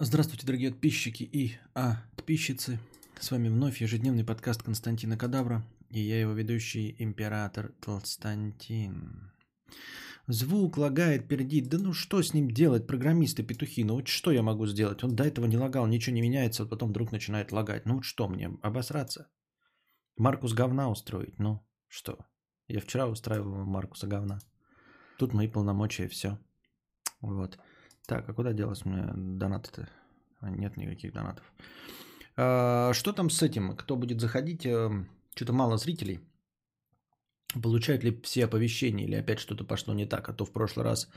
Здравствуйте, дорогие подписчики и подписчицы. С вами вновь ежедневный подкаст Константина Кадавра и я его ведущий император Толстантин. Звук лагает, пердит. Да ну что с ним делать, программисты, петухи? Ну вот что я могу сделать? Он до этого не лагал, ничего не меняется, вот потом вдруг начинает лагать. Ну вот что мне, обосраться? Маркус говна устроить? Ну что? Я вчера устраивал Маркуса говна. Тут мои полномочия, все. Вот. Так, а куда делась мне донаты-то? А, нет никаких донатов. А, что там с этим? Кто будет заходить? Эм, что-то мало зрителей. Получают ли все оповещения или опять что-то пошло не так? А то в прошлый раз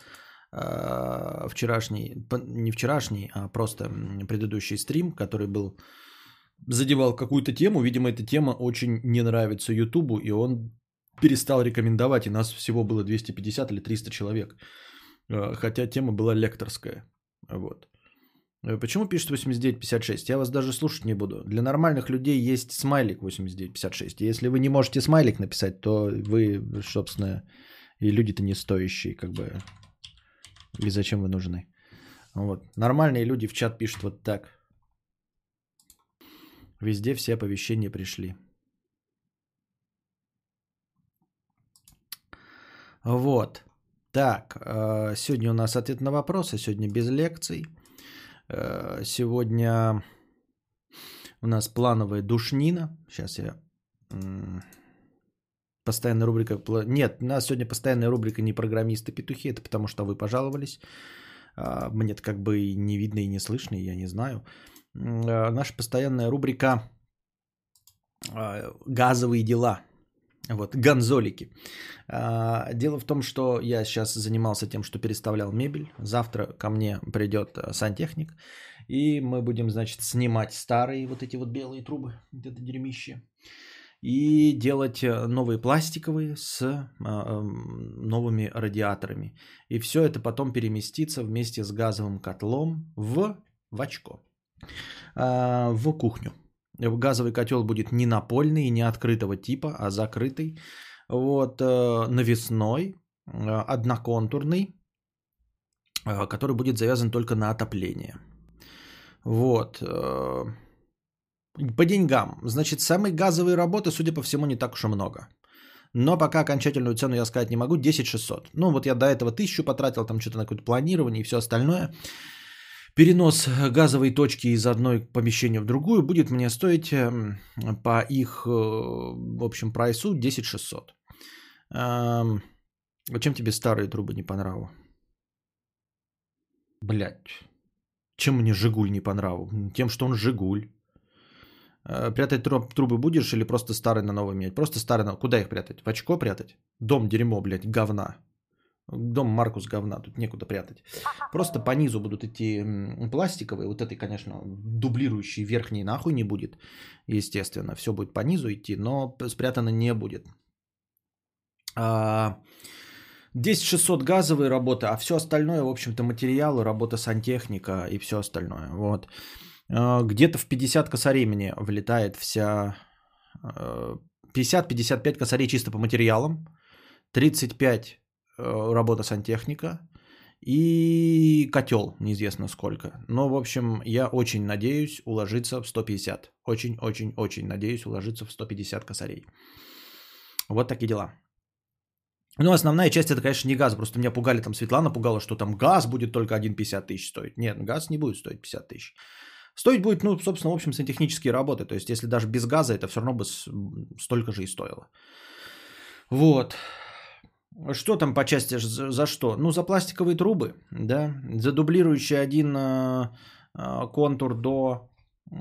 а, вчерашний, не вчерашний, а просто предыдущий стрим, который был задевал какую-то тему. Видимо, эта тема очень не нравится Ютубу, и он перестал рекомендовать, и нас всего было 250 или 300 человек. А, хотя тема была лекторская. Вот. Э, почему пишет 8956? Я вас даже слушать не буду. Для нормальных людей есть смайлик 8956. Если вы не можете смайлик написать, то вы, собственно, и люди-то не стоящие, как бы. И зачем вы нужны? Вот. Нормальные люди в чат пишут вот так. Везде все оповещения пришли. Вот. Так, э, сегодня у нас ответ на вопросы, сегодня без лекций. Э, сегодня у нас плановая душнина. Сейчас я... Постоянная рубрика... Нет, у нас сегодня постоянная рубрика не программисты-петухи. Это потому что вы пожаловались. А, мне это как бы не видно и не слышно, и я не знаю. Э, наша постоянная рубрика «Газовые дела». Вот, гонзолики. А, дело в том, что я сейчас занимался тем, что переставлял мебель. Завтра ко мне придет э, сантехник. И мы будем, значит, снимать старые вот эти вот белые трубы, вот это дерьмище. И делать э, новые пластиковые с а, новыми радиаторами. И все это потом переместится вместе с газовым котлом в, в очко. А, в кухню. Газовый котел будет не напольный, не открытого типа, а закрытый. Вот, э, навесной, э, одноконтурный, э, который будет завязан только на отопление. Вот. По деньгам. Значит, самые газовые работы, судя по всему, не так уж и много. Но пока окончательную цену я сказать не могу. 10 600. Ну, вот я до этого тысячу потратил, там что-то на какое-то планирование и все остальное перенос газовой точки из одной помещения в другую будет мне стоить эм, по их, э, в общем, прайсу 10 600. Эм, а чем тебе старые трубы не понравилось? Блять. Чем мне Жигуль не понравился? Тем, что он Жигуль. Э, прятать трубы будешь или просто старый на новый менять? Просто старый на... Куда их прятать? В очко прятать? Дом дерьмо, блядь, говна. Дом Маркус говна, тут некуда прятать. Просто по низу будут идти пластиковые. Вот этой, конечно, дублирующей верхней нахуй не будет. Естественно, все будет по низу идти, но спрятано не будет. 10 а, 600 газовые работы, а все остальное, в общем-то, материалы, работа сантехника и все остальное. Вот. А, где-то в 50 косарей мне влетает вся... 50-55 а, косарей чисто по материалам. 35 Э, работа сантехника и котел, неизвестно сколько. Но, в общем, я очень надеюсь уложиться в 150. Очень-очень-очень надеюсь уложиться в 150 косарей. Вот такие дела. Ну, основная часть это, конечно, не газ. Просто меня пугали, там Светлана пугала, что там газ будет только 1,50 тысяч стоить. Нет, газ не будет стоить 50 тысяч. Стоить будет, ну, собственно, в общем, сантехнические работы. То есть, если даже без газа, это все равно бы столько же и стоило. Вот. Что там по части за, что? Ну, за пластиковые трубы, да, за дублирующий один э, контур до э,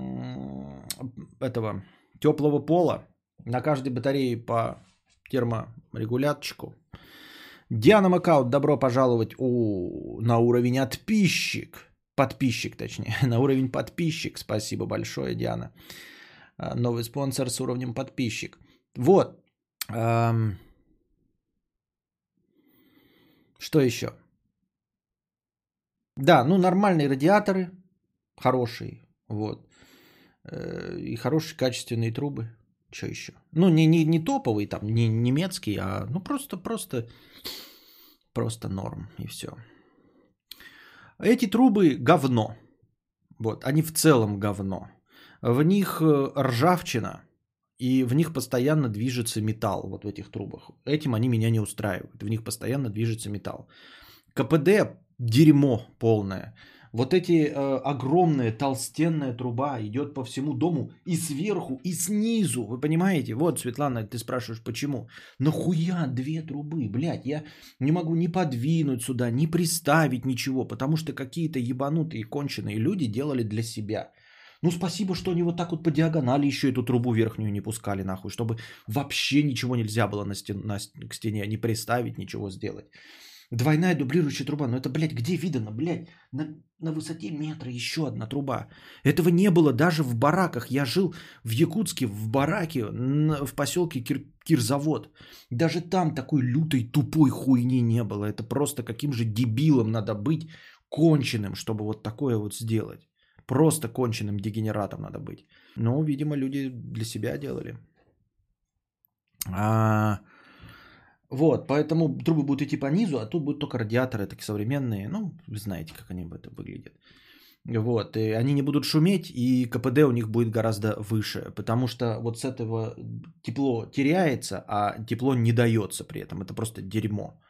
этого теплого пола. На каждой батарее по терморегулятчику. Диана Макаут, добро пожаловать у, на уровень подписчик. Подписчик, точнее, на уровень подписчик. Спасибо большое, Диана. Новый спонсор с уровнем подписчик. Вот. Эм, что еще? Да, ну нормальные радиаторы, хорошие, вот. Э, и хорошие качественные трубы. Что еще? Ну, не, не, не топовые, там, не немецкие, а ну просто, просто, просто норм и все. Эти трубы говно. Вот, они в целом говно. В них э, ржавчина, и в них постоянно движется металл, вот в этих трубах. Этим они меня не устраивают. В них постоянно движется металл. КПД дерьмо полное. Вот эти э, огромная толстенная труба идет по всему дому и сверху, и снизу. Вы понимаете? Вот, Светлана, ты спрашиваешь, почему? Нахуя две трубы? Блядь, я не могу ни подвинуть сюда, ни приставить ничего, потому что какие-то ебанутые конченые люди делали для себя. Ну, спасибо, что они вот так вот по диагонали еще эту трубу верхнюю не пускали, нахуй, чтобы вообще ничего нельзя было на стен, на, к стене, не приставить, ничего сделать. Двойная дублирующая труба. Но это, блядь, где видано, блядь? На, на высоте метра еще одна труба. Этого не было даже в бараках. Я жил в Якутске, в бараке, в поселке Кир, Кирзавод. Даже там такой лютой тупой хуйни не было. Это просто каким же дебилом надо быть конченым, чтобы вот такое вот сделать. Просто конченным дегенератом надо быть. Но, видимо, люди для себя делали. А, вот, поэтому трубы будут идти по низу, а тут будут только радиаторы такие современные. Ну, вы знаете, как они это выглядят. Вот, и они не будут шуметь, и КПД у них будет гораздо выше, потому что вот с этого тепло теряется, а тепло не дается при этом. Это просто дерьмо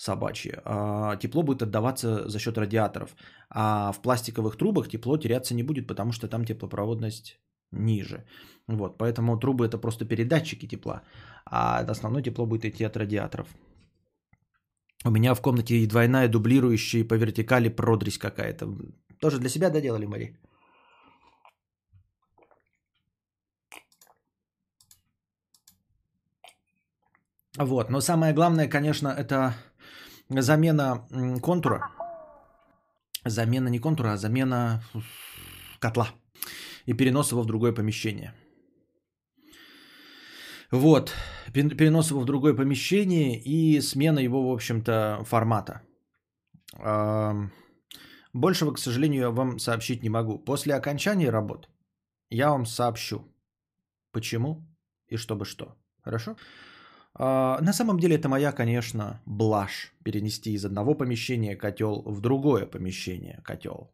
собачье. А тепло будет отдаваться за счет радиаторов. А в пластиковых трубах тепло теряться не будет, потому что там теплопроводность ниже. Вот, поэтому трубы это просто передатчики тепла, а основное тепло будет идти от радиаторов. У меня в комнате и двойная дублирующая по вертикали продресь какая-то. Тоже для себя доделали, Мари? Вот, но самое главное, конечно, это замена контура. Замена не контура, а замена котла и перенос его в другое помещение. Вот, перенос его в другое помещение и смена его, в общем-то, формата. Большего, к сожалению, я вам сообщить не могу. После окончания работ я вам сообщу, почему и чтобы что. Хорошо? На самом деле это моя, конечно, блажь перенести из одного помещения котел в другое помещение котел.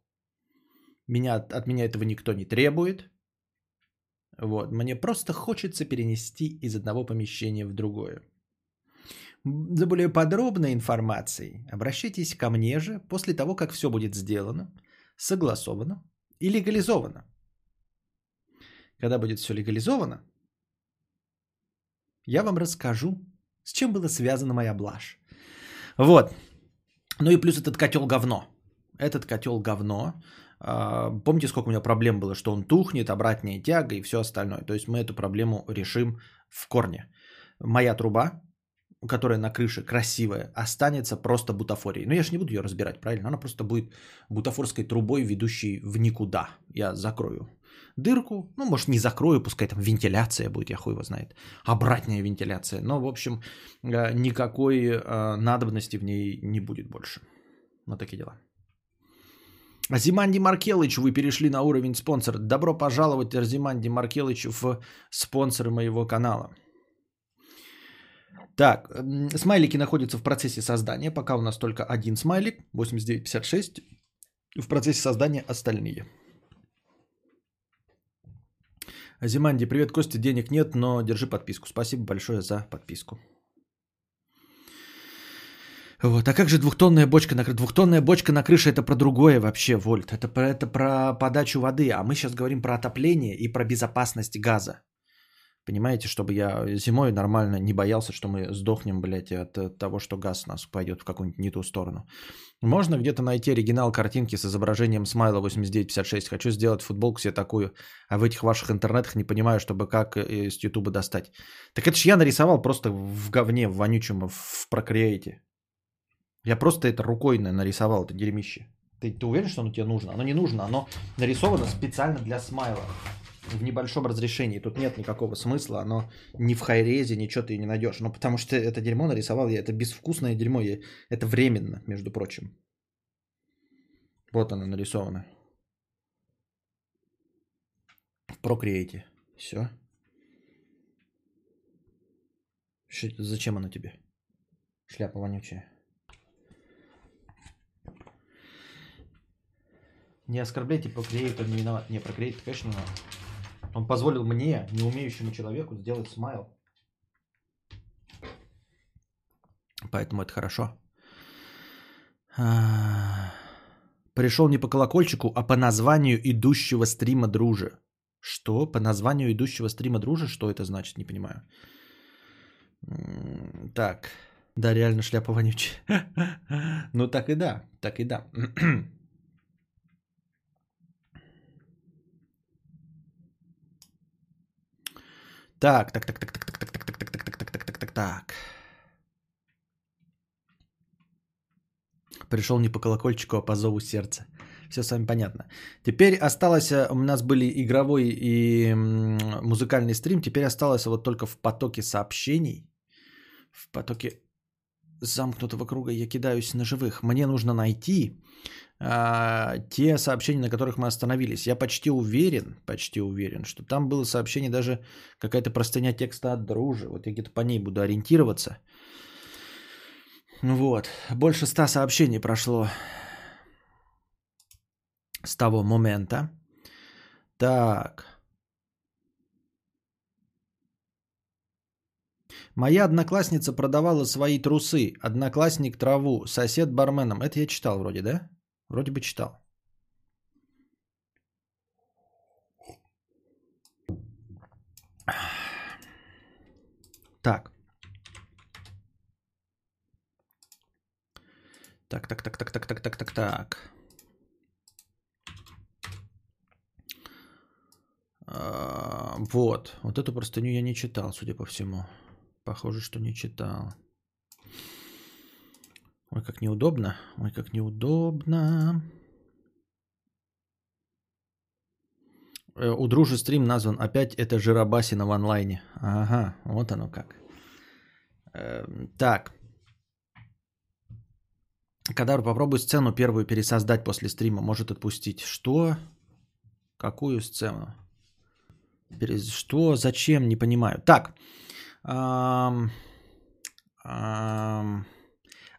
Меня, от меня этого никто не требует. Вот, мне просто хочется перенести из одного помещения в другое. За более подробной информацией обращайтесь ко мне же после того, как все будет сделано, согласовано и легализовано. Когда будет все легализовано, я вам расскажу, с чем была связана моя блажь. Вот. Ну и плюс этот котел говно. Этот котел говно. А, помните, сколько у меня проблем было, что он тухнет, обратная тяга и все остальное. То есть мы эту проблему решим в корне. Моя труба, которая на крыше красивая, останется просто бутафорией. Но я же не буду ее разбирать, правильно? Она просто будет бутафорской трубой, ведущей в никуда. Я закрою дырку, ну, может, не закрою, пускай там вентиляция будет, я хуй его знает, обратная вентиляция. Но, в общем, э, никакой э, надобности в ней не будет больше. Вот такие дела. Зиманди Маркелыч, вы перешли на уровень спонсора. Добро пожаловать, Зиманди Маркелыч, в спонсоры моего канала. Так, смайлики находятся в процессе создания. Пока у нас только один смайлик, 8956. В процессе создания остальные. Зиманди, привет, Костя, денег нет, но держи подписку. Спасибо большое за подписку. Вот. А как же двухтонная бочка на крыше? Двухтонная бочка на крыше это про другое вообще, Вольт. Это это про подачу воды. А мы сейчас говорим про отопление и про безопасность газа. Понимаете, чтобы я зимой нормально не боялся, что мы сдохнем, блядь, от того, что газ нас пойдет в какую-нибудь не ту сторону. Можно где-то найти оригинал картинки с изображением смайла 8956. Хочу сделать футболку себе такую, а в этих ваших интернетах не понимаю, чтобы как из Ютуба достать. Так это ж я нарисовал просто в говне, в вонючем, в Procreate. Я просто это рукой нарисовал, это дерьмище. Ты, ты уверен, что оно тебе нужно? Оно не нужно, оно нарисовано специально для смайла. В небольшом разрешении. Тут нет никакого смысла, оно ни в хайрезе, ничего ты не найдешь. Ну, потому что это дерьмо нарисовал я. Это безвкусное дерьмо. Я, это временно, между прочим. Вот оно нарисовано. В Procreate. Все. Зачем оно тебе? Шляпа вонючая. Не оскорбляйте Procreate, он не виноват. Не, Procreate, конечно, надо. Он позволил мне, не умеющему человеку, сделать смайл. Поэтому это хорошо. А, Пришел не по колокольчику, а по названию идущего стрима дружи. Что? По названию идущего стрима дружи? Что это значит? Не понимаю. Так. Да, реально шляпа вонючая. Ну так и да, так и да. Так, так, так, так, так, так, так, так, так, так, так, так, так, так, так, так. Пришел не по колокольчику, а по зову сердца. Все с вами понятно. Теперь осталось, э, у нас были игровой и музыкальный стрим, теперь осталось вот только в потоке сообщений, в потоке замкнутого круга я кидаюсь на живых. Мне нужно найти а, те сообщения, на которых мы остановились. Я почти уверен, почти уверен, что там было сообщение даже какая-то простыня текста от дружи. Вот я где-то по ней буду ориентироваться. Вот. Больше ста сообщений прошло с того момента. Так. Моя одноклассница продавала свои трусы, одноклассник траву, сосед барменом. Это я читал вроде, да? Вроде бы читал. Так. Так, так, так, так, так, так, так, так, так. А, Вот. Вот эту простыню я не читал, судя по всему. Похоже, что не читал. Ой, как неудобно. Ой, как неудобно. Э, У дружи стрим назван опять это Жиробасина в онлайне. Ага, вот оно как. Эм, Так. Кадавр, попробуй сцену первую пересоздать после стрима. Может отпустить. Что? Какую сцену? Что? Зачем? Не понимаю. Так. Ам, ам,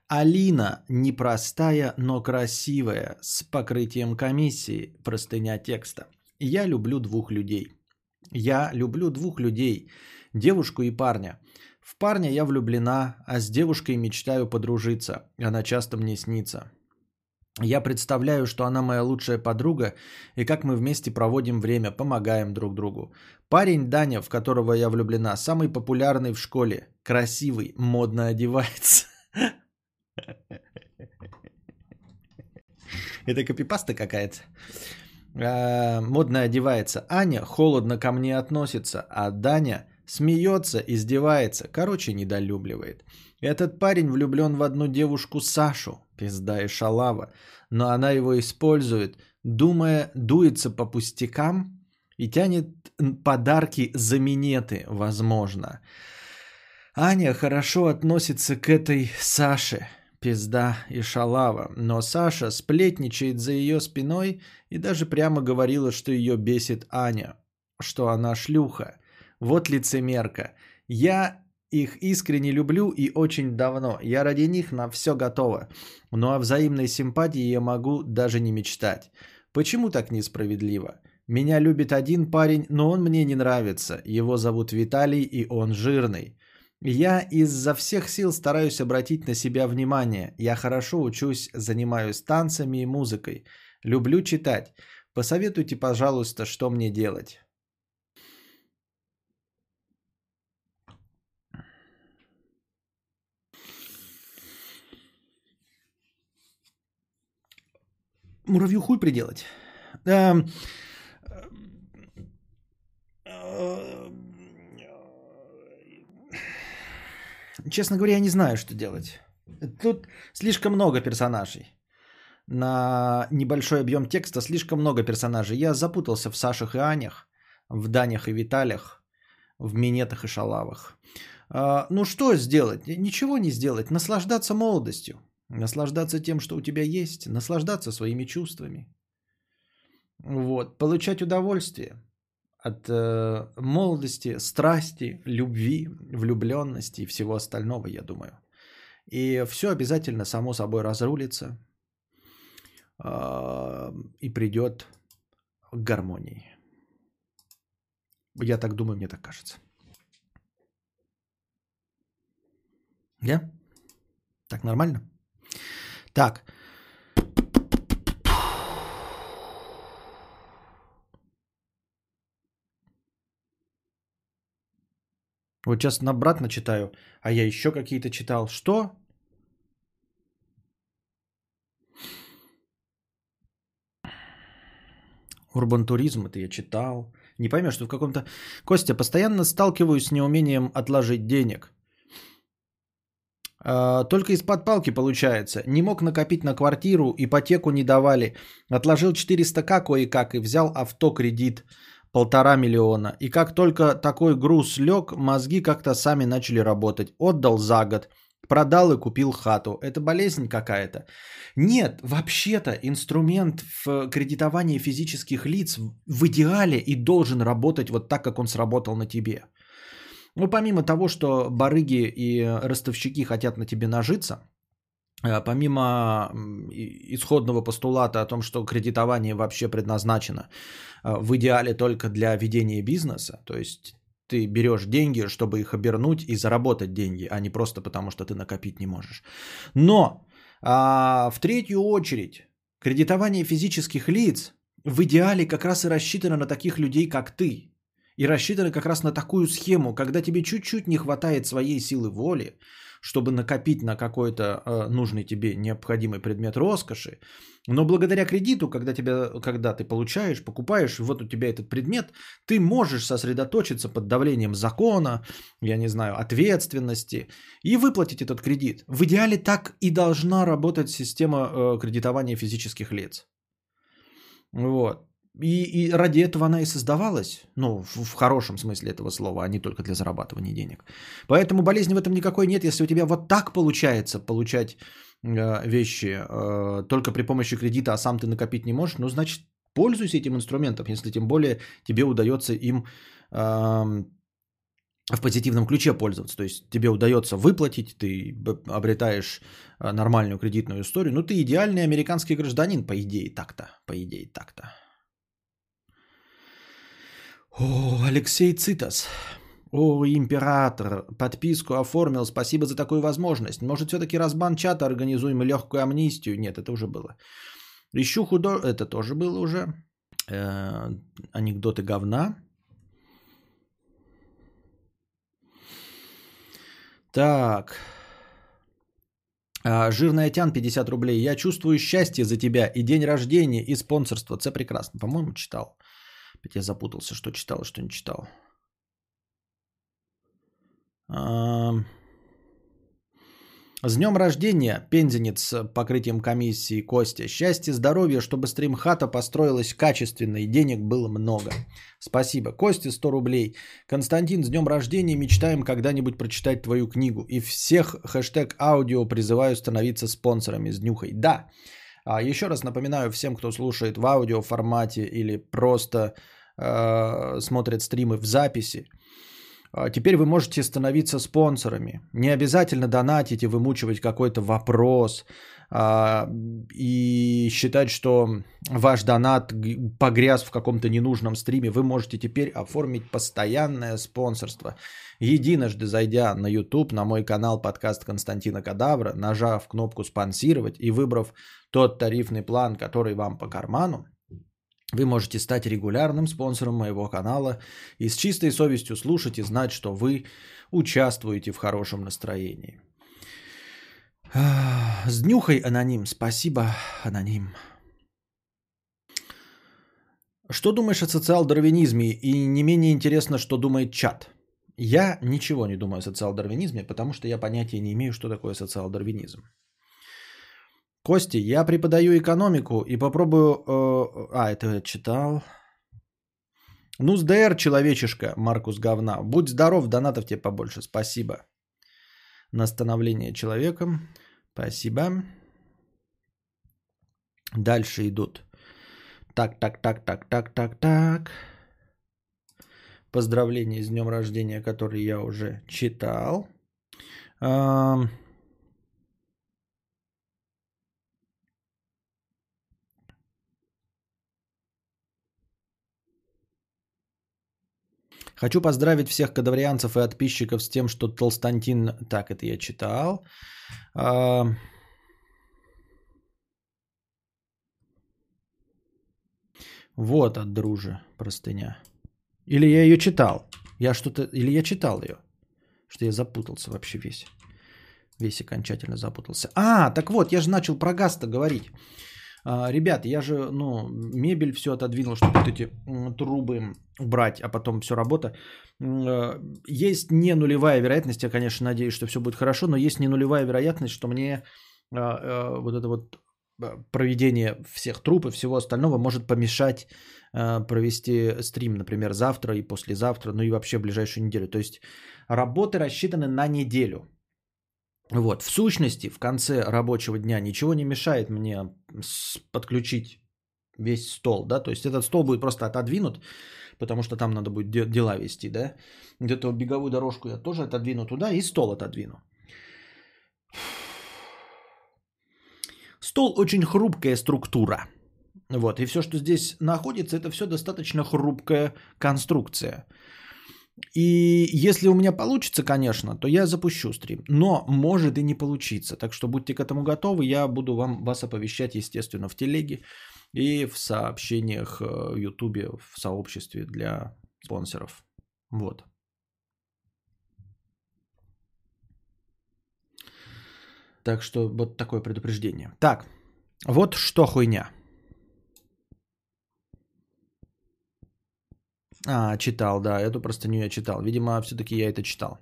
Алина непростая, но красивая, с покрытием комиссии, простыня текста. Я люблю двух людей. Я люблю двух людей, девушку и парня. В парня я влюблена, а с девушкой мечтаю подружиться. Она часто мне снится. Я представляю, что она моя лучшая подруга, и как мы вместе проводим время, помогаем друг другу. Парень Даня, в которого я влюблена, самый популярный в школе, красивый, модно одевается. Это копипаста какая-то. А, Модно одевается. Аня холодно ко мне относится, а Даня смеется, издевается. Короче, недолюбливает. Этот парень влюблен в одну девушку Сашу, пизда и шалава, но она его использует, думая, дуется по пустякам и тянет подарки за минеты, возможно. Аня хорошо относится к этой Саше, пизда и шалава, но Саша сплетничает за ее спиной и даже прямо говорила, что ее бесит Аня, что она шлюха. Вот лицемерка. Я их искренне люблю и очень давно. Я ради них на все готова. Но о взаимной симпатии я могу даже не мечтать. Почему так несправедливо? Меня любит один парень, но он мне не нравится. Его зовут Виталий, и он жирный. Я изо всех сил стараюсь обратить на себя внимание. Я хорошо учусь, занимаюсь танцами и музыкой. Люблю читать. Посоветуйте, пожалуйста, что мне делать. Муравью хуй приделать. Эм, Честно говоря, я не знаю, что делать. Тут слишком много персонажей. На небольшой объем текста слишком много персонажей. Я запутался в Сашах и Анях, в Данях и Виталях, в Минетах и Шалавах. А, Ну что сделать? Ничего не сделать. Наслаждаться молодостью. Наслаждаться тем, что у тебя есть. Наслаждаться своими чувствами. Вот. Получать удовольствие от э, молодости, страсти, любви, влюбленности и всего остального, я думаю. И все обязательно само собой разрулится. э, и придет к гармонии. Я так думаю, мне так кажется. Я? Так нормально? Так. Вот сейчас обратно читаю, а я еще какие-то читал. Что? Урбан это я читал. Не поймешь, что в каком-то... Костя, постоянно сталкиваюсь с неумением отложить денег. А, только из-под палки получается. Не мог накопить на квартиру, ипотеку не давали. Отложил 400к кое-как и взял авто кредит полтора миллиона. И как только такой груз лег, мозги как-то сами начали работать. Отдал за год, продал и купил хату. Это болезнь какая-то? Нет, вообще-то инструмент в кредитовании физических лиц в идеале и должен работать вот так, как он сработал на тебе. Ну, помимо того, что барыги и ростовщики хотят на тебе нажиться, помимо исходного постулата о том, что кредитование вообще предназначено э, в идеале только для ведения бизнеса, то есть ты берешь деньги, чтобы их обернуть и заработать деньги, а не просто потому, что ты накопить не можешь. Но а, в третью очередь кредитование физических лиц в идеале как раз и рассчитано на таких людей, как ты. И рассчитаны как раз на такую схему, когда тебе чуть-чуть не хватает своей силы воли, чтобы накопить на какой-то э, нужный тебе необходимый предмет роскоши. Но благодаря кредиту, когда, тебя, когда ты получаешь, покупаешь, вот у тебя этот предмет, ты можешь сосредоточиться под давлением закона, я не знаю, ответственности и выплатить этот кредит. В идеале так и должна работать система э, кредитования физических лиц. Вот. И, и ради этого она и создавалась, ну, в, в хорошем смысле этого слова, а не только для зарабатывания денег. Поэтому болезни в этом никакой нет, если у тебя вот так получается получать э, вещи э, только при помощи кредита, а сам ты накопить не можешь, ну, значит, пользуйся этим инструментом, если тем более тебе удается им э, в позитивном ключе пользоваться. То есть тебе удается выплатить, ты обретаешь э, нормальную кредитную историю. Ну, ты идеальный американский гражданин, по идее, так-то. По идее, так-то. О, Алексей Цитас. О, император, подписку оформил, спасибо за такую возможность. Может, все-таки разбан чата организуем и легкую амнистию? Нет, это уже было. Ищу худо... Это тоже было уже. Э, анекдоты говна. Так. А, Жирная тян 50 рублей. Я чувствую счастье за тебя и день рождения, и спонсорство. Это прекрасно. По-моему, читал. Опять я запутался, что читал, что не читал. С днем рождения, пензенец покрытием комиссии Костя. Счастья, здоровья, чтобы стримхата построилась качественно и денег было много. Спасибо. Костя 100 рублей. Константин, с днем рождения. Мечтаем когда-нибудь прочитать твою книгу. И всех хэштег аудио призываю становиться спонсорами с днюхой. Да, а еще раз напоминаю всем, кто слушает в аудио формате или просто э, смотрит стримы в записи. А теперь вы можете становиться спонсорами. Не обязательно донатить и вымучивать какой-то вопрос а, и считать, что ваш донат погряз в каком-то ненужном стриме. Вы можете теперь оформить постоянное спонсорство. Единожды зайдя на YouTube, на мой канал подкаст Константина Кадавра, нажав кнопку «Спонсировать» и выбрав тот тарифный план, который вам по карману, вы можете стать регулярным спонсором моего канала и с чистой совестью слушать и знать, что вы участвуете в хорошем настроении. С днюхой, аноним. Спасибо, аноним. Что думаешь о социал-дарвинизме? И не менее интересно, что думает чат. Я ничего не думаю о социал-дарвинизме, потому что я понятия не имею, что такое социал-дарвинизм. Кости, я преподаю экономику и попробую... Э, а, это я читал. Ну, с ДР, человечишка, Маркус говна. Будь здоров, донатов тебе побольше. Спасибо. На становление человеком. Спасибо. Дальше идут. Так, так, так, так, так, так, так. Поздравления с днем рождения, который я уже читал. Хочу поздравить всех кадаврианцев и подписчиков с тем, что Толстантин... Так, это я читал. А... Вот от дружи простыня. Или я ее читал. Я что-то... Или я читал ее. Что я запутался вообще весь. Весь окончательно запутался. А, так вот, я же начал про газ говорить. А, ребят, я же, ну, мебель все отодвинул, чтобы вот эти трубы убрать, а потом все работа. А, есть не нулевая вероятность, я, конечно, надеюсь, что все будет хорошо, но есть не нулевая вероятность, что мне а, вот это вот проведение всех труб и всего остального может помешать провести стрим, например, завтра и послезавтра, ну и вообще ближайшую неделю. То есть работы рассчитаны на неделю. Вот, в сущности, в конце рабочего дня ничего не мешает мне подключить весь стол, да, то есть этот стол будет просто отодвинут, потому что там надо будет дела вести, да. Где-то беговую дорожку я тоже отодвину туда и стол отодвину. Стол очень хрупкая структура. Вот, и все, что здесь находится, это все достаточно хрупкая конструкция. И если у меня получится, конечно, то я запущу стрим. Но может и не получиться. Так что будьте к этому готовы. Я буду вам вас оповещать, естественно, в телеге и в сообщениях в э, Ютубе, в сообществе для спонсоров. Вот. Так что вот такое предупреждение. Так, вот что хуйня. А, читал, да, эту простыню я читал. Видимо, все-таки я это читал.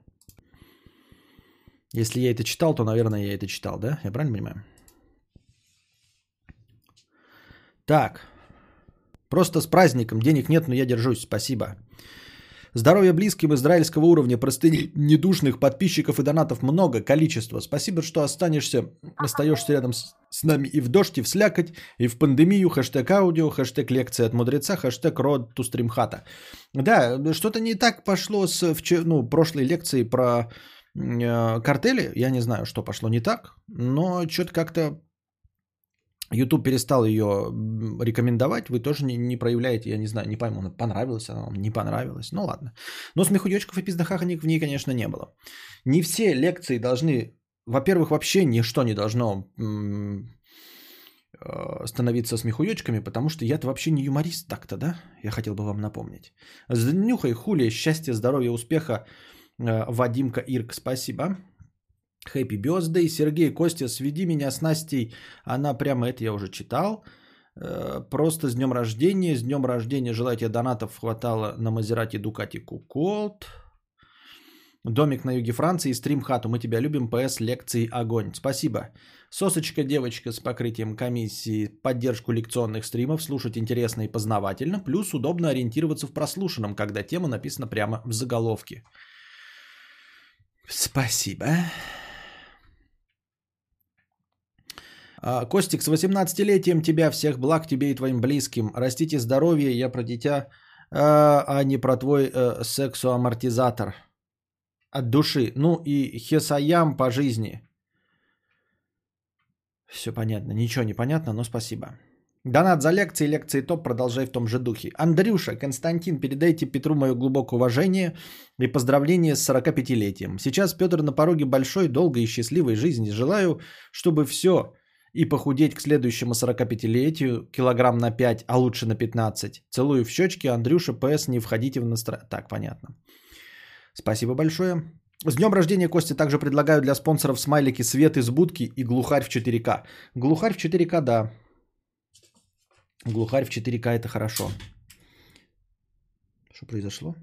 Если я это читал, то, наверное, я это читал, да? Я правильно понимаю? Так. Просто с праздником. Денег нет, но я держусь. Спасибо. Здоровья близким израильского уровня, простыни недушных подписчиков и донатов много, количество. Спасибо, что останешься, остаешься рядом с, с нами и в дождь, и в слякоть, и в пандемию. Хэштег аудио, хэштег лекция от мудреца, хэштег род ту стримхата. Да, что-то не так пошло с ну, прошлой лекции про э, картели. Я не знаю, что пошло не так, но что-то как-то YouTube перестал ее рекомендовать, вы тоже не, не проявляете, я не знаю, не пойму, понравилась она вам, не понравилась, ну ладно. Но смехуёчков и пиздахаханик в ней, конечно, не было. Не все лекции должны, во-первых, вообще ничто не должно э, становиться смехуёчками, потому что я-то вообще не юморист так-то, да? Я хотел бы вам напомнить. Нюхай, хули, счастья, здоровья, успеха, э, Вадимка Ирк, спасибо. Happy Birthday. Сергей Костя, сведи меня с Настей. Она прямо это я уже читал. Э, просто с днем рождения. С днем рождения желаю тебе донатов хватало на Мазерати Дукати Куколт. Домик на юге Франции стрим хату. Мы тебя любим. ПС лекции огонь. Спасибо. Сосочка девочка с покрытием комиссии, поддержку лекционных стримов, слушать интересно и познавательно, плюс удобно ориентироваться в прослушанном, когда тема написана прямо в заголовке. Спасибо. А, Костик, с 18-летием тебя, всех благ тебе и твоим близким. Растите здоровье, я про дитя, а, а не про твой э, сексуамортизатор. От души. Ну и хесаям по жизни. Все понятно. Ничего не понятно, но спасибо. Донат за лекции, лекции топ, продолжай в том же духе. Андрюша, Константин, передайте Петру мое глубокое уважение и поздравление с 45-летием. Сейчас Петр на пороге большой, долгой и счастливой жизни. Желаю, чтобы все и похудеть к следующему 45-летию килограмм на 5, а лучше на 15. Целую в щечки. Андрюша, ПС, не входите в настроение. Так, понятно. Спасибо большое. С днем рождения, Костя, также предлагаю для спонсоров смайлики «Свет из будки» и «Глухарь в 4К». «Глухарь в 4К», да. «Глухарь в 4К» это хорошо. Что произошло?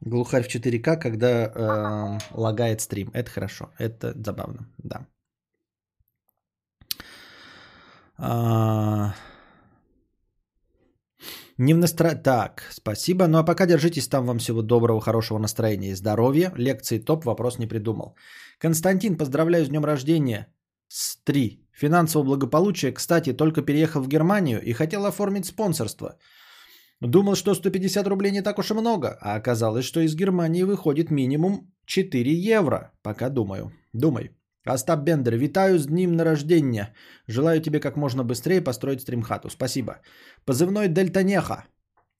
Глухарь в 4К, когда э, лагает стрим. Это хорошо. Это забавно, да. А... Не в настро... Так, спасибо. Ну а пока держитесь там. Вам всего доброго, хорошего настроения и здоровья. Лекции топ, вопрос не придумал. Константин, поздравляю с днем рождения. С 3. Финансового благополучия. Кстати, только переехал в Германию и хотел оформить спонсорство. Думал, что 150 рублей не так уж и много, а оказалось, что из Германии выходит минимум 4 евро. Пока думаю. Думай. Остап Бендер, витаю с днем рождения. Желаю тебе как можно быстрее построить стримхату. Спасибо. Позывной Дельтанеха.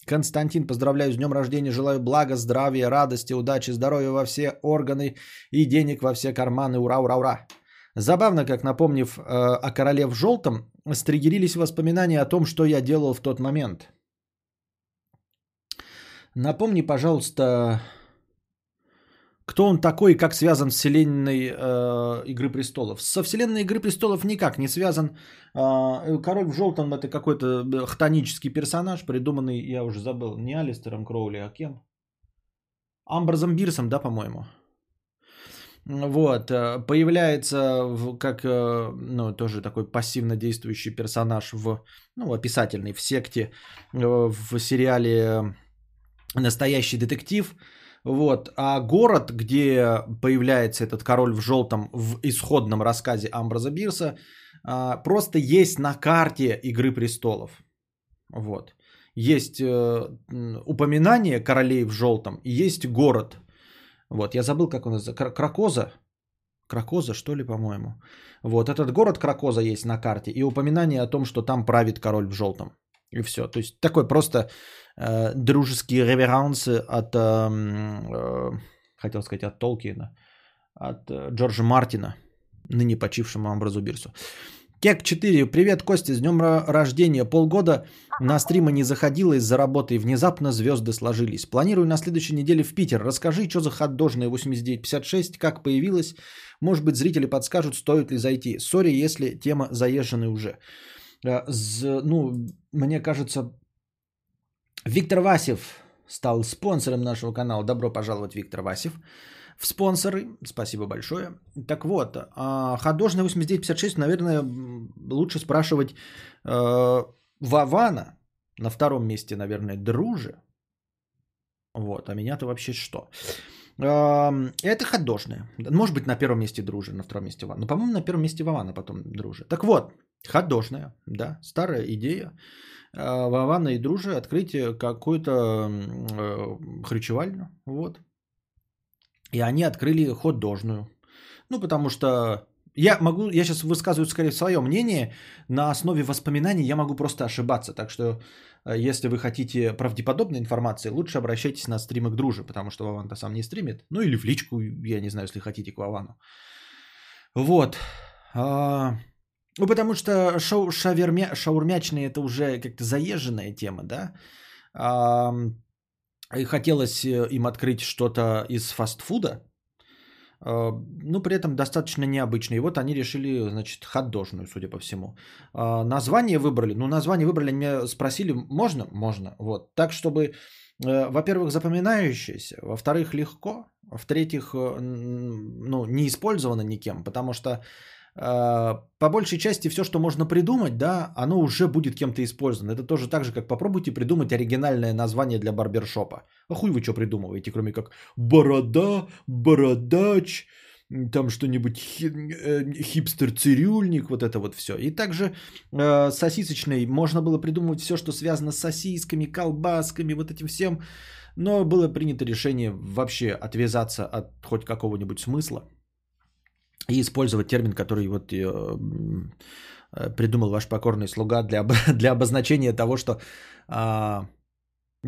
Константин, поздравляю с днем рождения, желаю блага, здравия, радости, удачи, здоровья во все органы и денег во все карманы. Ура, ура, ура. Забавно, как напомнив э, о короле в желтом, стригерились воспоминания о том, что я делал в тот момент. Напомни, пожалуйста, кто он такой и как связан с вселенной э, Игры престолов? Со вселенной Игры престолов никак не связан. Э, Король в желтом это какой-то э, хтонический персонаж, придуманный, я уже забыл, не Алистером Кроули, а кем? Амбразом Бирсом, да, по-моему. Вот, э, появляется как, э, ну, тоже такой пассивно действующий персонаж в, ну, описательный, в секте, в сериале «Настоящий детектив», вот. А город, где появляется этот король в желтом в исходном рассказе Амбраза Бирса, а, просто есть на карте Игры престолов. Вот. Есть э, упоминание королей в желтом и есть город. Вот, я забыл, как он называется. Кракоза. Кракоза, что ли, по-моему. Вот, этот город Кракоза есть на карте. И упоминание о том, что там правит король в желтом. И все. То есть такой просто э, дружеские реверансы от, э, э, хотел сказать, от Толкина, от э, Джорджа Мартина, ныне почившему Амбразу Бирсу. Кек 4. Привет, Костя, с днем рождения. Полгода на стримы не заходила из-за работы, и внезапно звезды сложились. Планирую на следующей неделе в Питер. Расскажи, что за хот-дожная 8956, как появилась. Может быть, зрители подскажут, стоит ли зайти. Сори, если тема заезженная уже. Э, ну, мне кажется, Виктор Васев стал спонсором нашего канала. Добро пожаловать, Виктор Васев. В спонсоры. Спасибо большое. Так вот, а, Ходожный 8956, наверное, лучше спрашивать э, Вавана. На втором месте, наверное, Друже. Вот, а меня-то вообще что? Э, это ходошная. Может быть, на первом месте Друже, на втором месте Вавана. Но, по-моему, на первом месте Вавана, потом Друже. Так вот, ходошная, да, старая идея. А, Вавана и Друже открыть какую-то э, хрючевальню. Вот. И они открыли хот-дожную. Ну, потому что я могу, я сейчас высказываю скорее свое мнение, на основе воспоминаний я могу просто ошибаться. Так что, э, если вы хотите правдеподобной информации, лучше обращайтесь на стримы к друже, потому что Вован-то сам не стримит. Ну или в личку, я не знаю, если хотите к Вовану. Вот. Ну, потому что шау, шавермя, шаурмячные это уже как-то заезженная тема, да. А, и хотелось э, им открыть что-то из фастфуда, а, ну, при этом достаточно необычно. И вот они решили, значит, хот-дожную, судя по всему. А, название выбрали. Ну, название выбрали, меня спросили, можно? Можно. Вот. Так, чтобы, э, во-первых, запоминающееся, во-вторых, легко, в-третьих, э, ну, не использовано никем, потому что по большей части все, что можно придумать, да, оно уже будет кем-то использовано. Это тоже так же, как попробуйте придумать оригинальное название для барбершопа. А хуй вы что придумываете, кроме как борода, бородач, там что-нибудь э, хипстер-цирюльник, вот это вот все. И также э, сосисочный можно было придумывать все, что связано с сосисками, колбасками, вот этим всем. Но было принято решение вообще отвязаться от хоть какого-нибудь смысла и использовать термин, который вот э, придумал ваш покорный слуга для, для обозначения того, что э,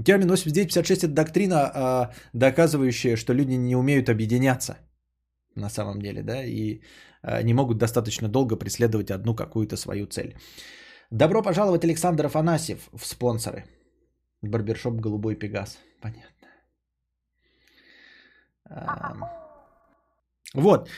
термин 8956 это доктрина, э, доказывающая, что люди не умеют объединяться на самом деле, да, и э, не могут достаточно долго преследовать одну какую-то свою цель. Добро пожаловать, Александр Афанасьев, в спонсоры. Барбершоп «Голубой Пегас». Понятно. Вот.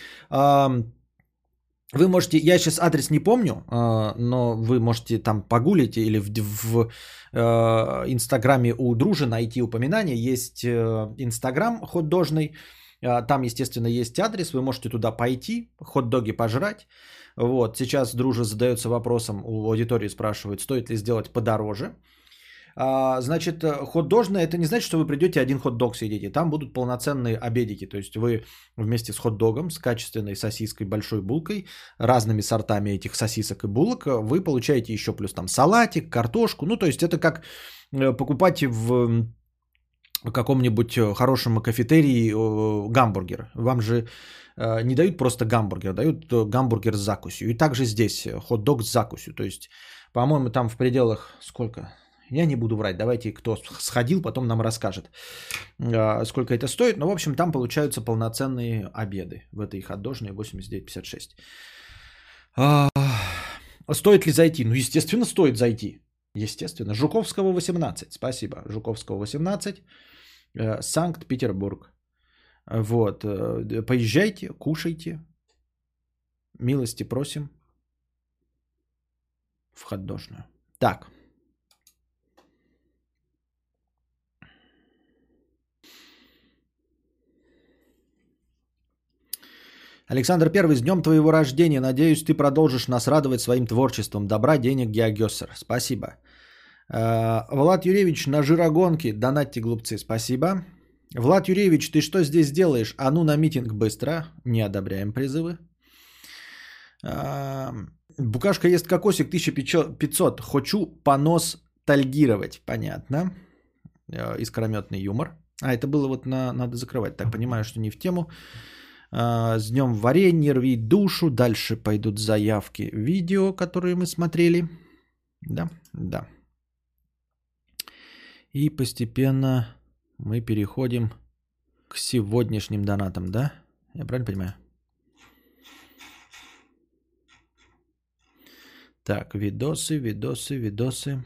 Вы можете, я сейчас адрес не помню, а, но вы можете там погуглить или в, в э, Инстаграме у Дружи найти упоминание. Есть э, Инстаграм хот-дожный, а, там, естественно, есть адрес, вы можете туда пойти, хот-доги пожрать. Вот, сейчас Дружа задается вопросом, у аудитории спрашивают, стоит ли сделать подороже. А, значит, э, хот-дожное это не значит, что вы придете один хот-дог съедите. Там будут полноценные обедики. То есть вы вместе с хот-догом, с качественной сосиской, большой булкой, разными сортами этих сосисок и булок, э, вы получаете еще плюс там салатик, картошку. Ну, то есть это как э, покупать в каком-нибудь хорошем кафетерии гамбургер. Вам же не дают просто гамбургер, дают гамбургер с закусью. И также здесь хот-дог с закусью. То есть, по-моему, там в пределах сколько? Я не буду врать, давайте кто сходил, потом нам расскажет, а, сколько это стоит. Но, в общем, там получаются полноценные обеды в этой ходожной 89,56. А, стоит ли зайти? Ну, естественно, стоит зайти. Естественно. Жуковского 18. Спасибо. Жуковского 18. Э, Санкт-Петербург. Вот. Э, поезжайте, кушайте. Милости просим. В ходожную. Так. Александр Первый, с днем твоего рождения. Надеюсь, ты продолжишь нас радовать своим творчеством. Добра, денег, Геогессер. Спасибо. Э, Влад Юрьевич, на жирогонки. Донатьте, глупцы. Спасибо. Влад Юрьевич, ты что здесь делаешь? А ну на митинг быстро. Не одобряем призывы. Э, Букашка ест кокосик 1500. Хочу понос тальгировать. Понятно. Э, искрометный юмор. А, это было вот на... Надо закрывать. Так, понимаю, что не в тему. А, с днем варенье, рви душу. Дальше пойдут заявки видео, которые мы смотрели. Да, да. И постепенно мы переходим к сегодняшним донатам, да? Я правильно понимаю? Так, видосы, видосы, видосы.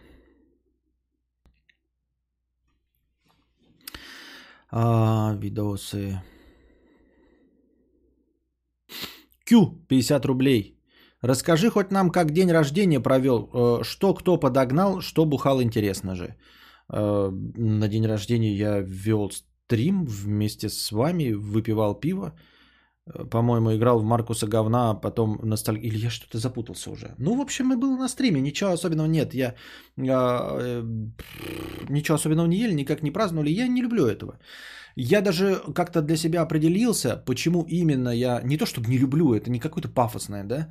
А, видосы. Q 50 рублей. Расскажи хоть нам, как день рождения провел, э, что кто подогнал, что бухал, интересно же. Э, на день рождения я вел стрим вместе с вами, выпивал пиво. Э, по-моему, играл в Маркуса говна, а потом носталь... Или я что-то запутался уже. Ну, в общем, мы был на стриме, ничего особенного нет. Я э, ничего особенного не ели, никак не праздновали. Я не люблю этого. Я даже как-то для себя определился, почему именно я, не то чтобы не люблю, это не какое-то пафосное, да,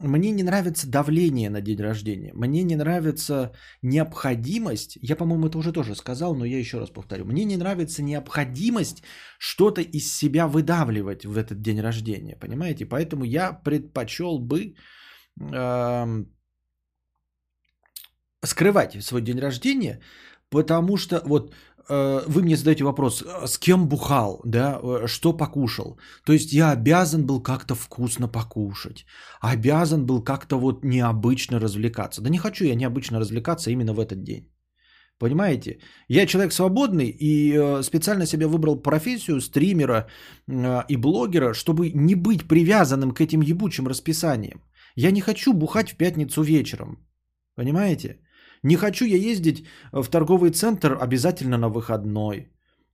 мне не нравится давление на день рождения. Мне не нравится необходимость. Я, по-моему, это уже тоже сказал, но я еще раз повторю. Мне не нравится необходимость что-то из себя выдавливать в этот день рождения. Понимаете? Поэтому я предпочел бы э, скрывать свой день рождения, потому что вот вы мне задаете вопрос, э, с кем бухал, да, э, что покушал. То есть я обязан был как-то вкусно покушать, обязан был как-то вот необычно развлекаться. Да не хочу я необычно развлекаться именно в этот день. Понимаете? Я человек свободный и специально себе выбрал профессию стримера и блогера, чтобы не быть привязанным к этим ебучим расписаниям. Я не хочу бухать в пятницу вечером. Понимаете? Не хочу я ездить в торговый центр обязательно на выходной.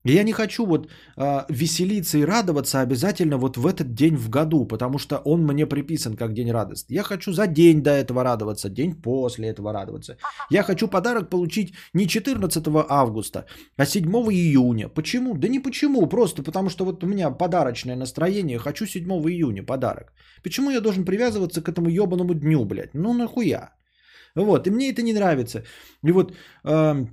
Я не хочу вот э, веселиться и радоваться обязательно вот в этот день в году, потому что он мне приписан как день радости. Я хочу за день до этого радоваться, день после этого радоваться. Я хочу подарок получить не 14 августа, а 7 июня. Почему? Да не почему, просто потому что вот у меня подарочное настроение, хочу 7 июня подарок. Почему я должен привязываться к этому ебаному дню, блядь? Ну нахуя? Вот, и мне это не нравится. И вот, э,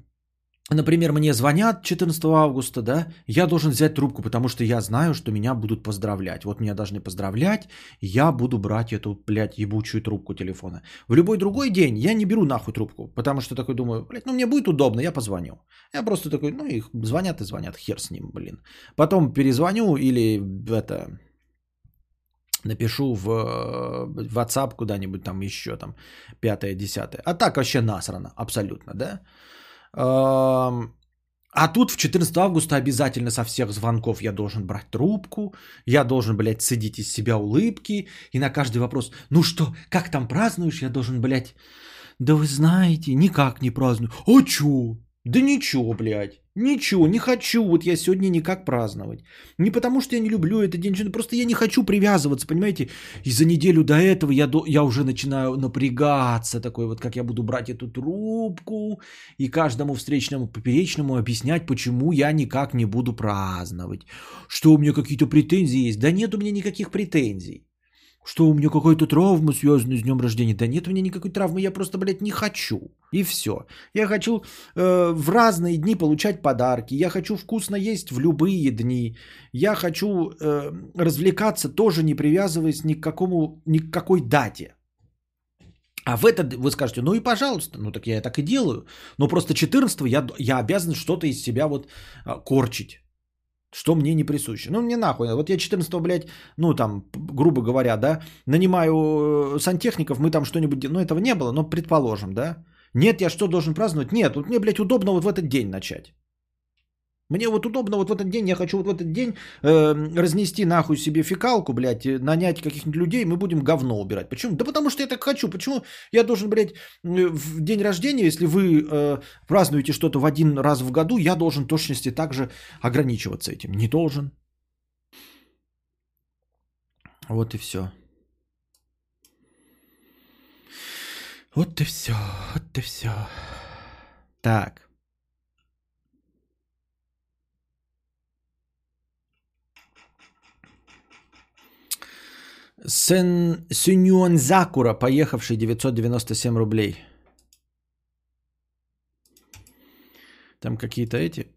например, мне звонят 14 августа, да, я должен взять трубку, потому что я знаю, что меня будут поздравлять. Вот меня должны поздравлять, я буду брать эту, блядь, ебучую трубку телефона. В любой другой день я не беру нахуй трубку, потому что такой думаю, блядь, ну мне будет удобно, я позвоню. Я просто такой, ну их звонят и звонят, хер с ним, блин. Потом перезвоню или это напишу в WhatsApp куда-нибудь там еще там пятое, десятое. А так вообще насрано, абсолютно, да? А тут в 14 августа обязательно со всех звонков я должен брать трубку, я должен, блядь, сидеть из себя улыбки, и на каждый вопрос, ну что, как там празднуешь, я должен, блядь, да вы знаете, никак не праздную. А чё? Да ничего, блядь. Ничего, не хочу вот я сегодня никак праздновать. Не потому, что я не люблю этот день, просто я не хочу привязываться, понимаете? И за неделю до этого я, до, я уже начинаю напрягаться, такой вот, как я буду брать эту трубку и каждому встречному поперечному объяснять, почему я никак не буду праздновать. Что у меня какие-то претензии есть? Да нет у меня никаких претензий. Что у меня какая-то травма связана с днем рождения? Да нет у меня никакой травмы, я просто, блядь, не хочу. И все. Я хочу э, в разные дни получать подарки. Я хочу вкусно есть в любые дни. Я хочу э, развлекаться тоже не привязываясь ни к, какому, ни к какой дате. А в этот вы скажете, ну и пожалуйста, ну так я так и делаю. Но просто 14 я, я обязан что-то из себя вот а, корчить. Что мне не присуще. Ну, мне нахуй. Вот я 14 блядь, ну там, грубо говоря, да, нанимаю э, сантехников, мы там что-нибудь... Ну, этого не было, но предположим, да. Нет, я что, должен праздновать? Нет, вот мне, блядь, удобно вот в этот день начать. Мне вот удобно вот в этот день, я хочу вот в этот день э, разнести нахуй себе фекалку, блядь, нанять каких-нибудь людей, мы будем говно убирать. Почему? Да потому что я так хочу. Почему я должен, блядь, в день рождения, если вы э, празднуете что-то в один раз в году, я должен точности также ограничиваться этим? Не должен. Вот и все. Вот и все, вот и все. Так. Сен Сюньюан Закура, поехавший 997 рублей. Там какие-то эти...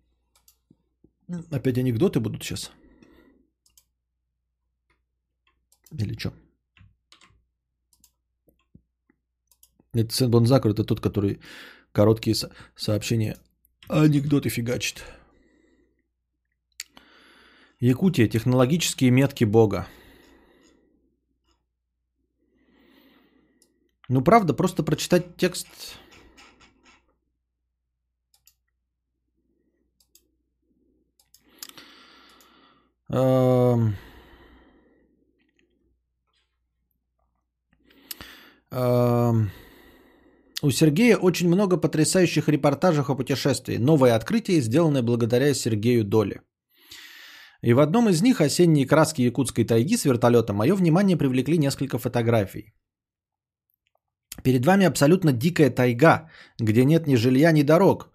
Опять анекдоты будут сейчас. Или что? Это Сен Бонзакур, это тот, который короткие со- сообщения, анекдоты фигачит. Якутия. Технологические метки Бога. Ну, правда, просто прочитать текст... Эм... Эм... У Сергея очень много потрясающих репортажей о путешествии. Новое открытие, сделанное благодаря Сергею Доле. И в одном из них «Осенние краски якутской тайги» с вертолета мое внимание привлекли несколько фотографий. Перед вами абсолютно дикая тайга, где нет ни жилья, ни дорог.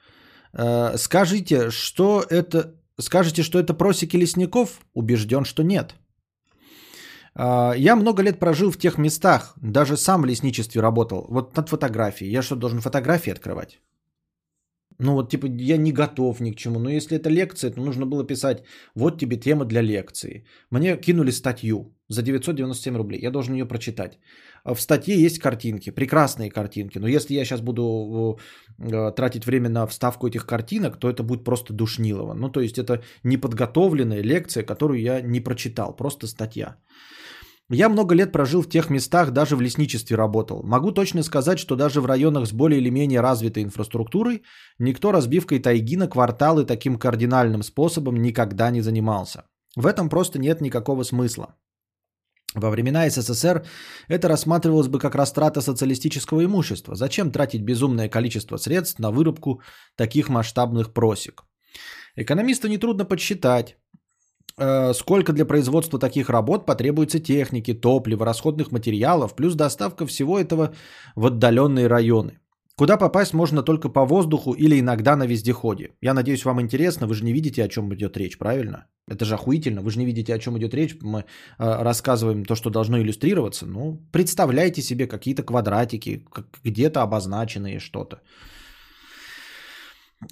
Э, скажите, что это... Скажете, что это просеки лесников? Убежден, что нет. Э, я много лет прожил в тех местах, даже сам в лесничестве работал. Вот над фотографией. Я что, должен фотографии открывать? Ну вот типа я не готов ни к чему. Но если это лекция, то нужно было писать, вот тебе тема для лекции. Мне кинули статью за 997 рублей. Я должен ее прочитать. В статье есть картинки, прекрасные картинки. Но если я сейчас буду э, тратить время на вставку этих картинок, то это будет просто душнилово. Ну то есть это неподготовленная лекция, которую я не прочитал, просто статья. Я много лет прожил в тех местах, даже в лесничестве работал. Могу точно сказать, что даже в районах с более или менее развитой инфраструктурой никто разбивкой тайги на кварталы таким кардинальным способом никогда не занимался. В этом просто нет никакого смысла. Во времена СССР это рассматривалось бы как растрата социалистического имущества. Зачем тратить безумное количество средств на вырубку таких масштабных просек? Экономисту нетрудно подсчитать, сколько для производства таких работ потребуется техники, топлива, расходных материалов, плюс доставка всего этого в отдаленные районы. Куда попасть можно только по воздуху или иногда на вездеходе. Я надеюсь, вам интересно, вы же не видите, о чем идет речь, правильно? Это же охуительно, вы же не видите, о чем идет речь. Мы э, рассказываем то, что должно иллюстрироваться. Ну, представляйте себе какие-то квадратики, где-то обозначенные что-то.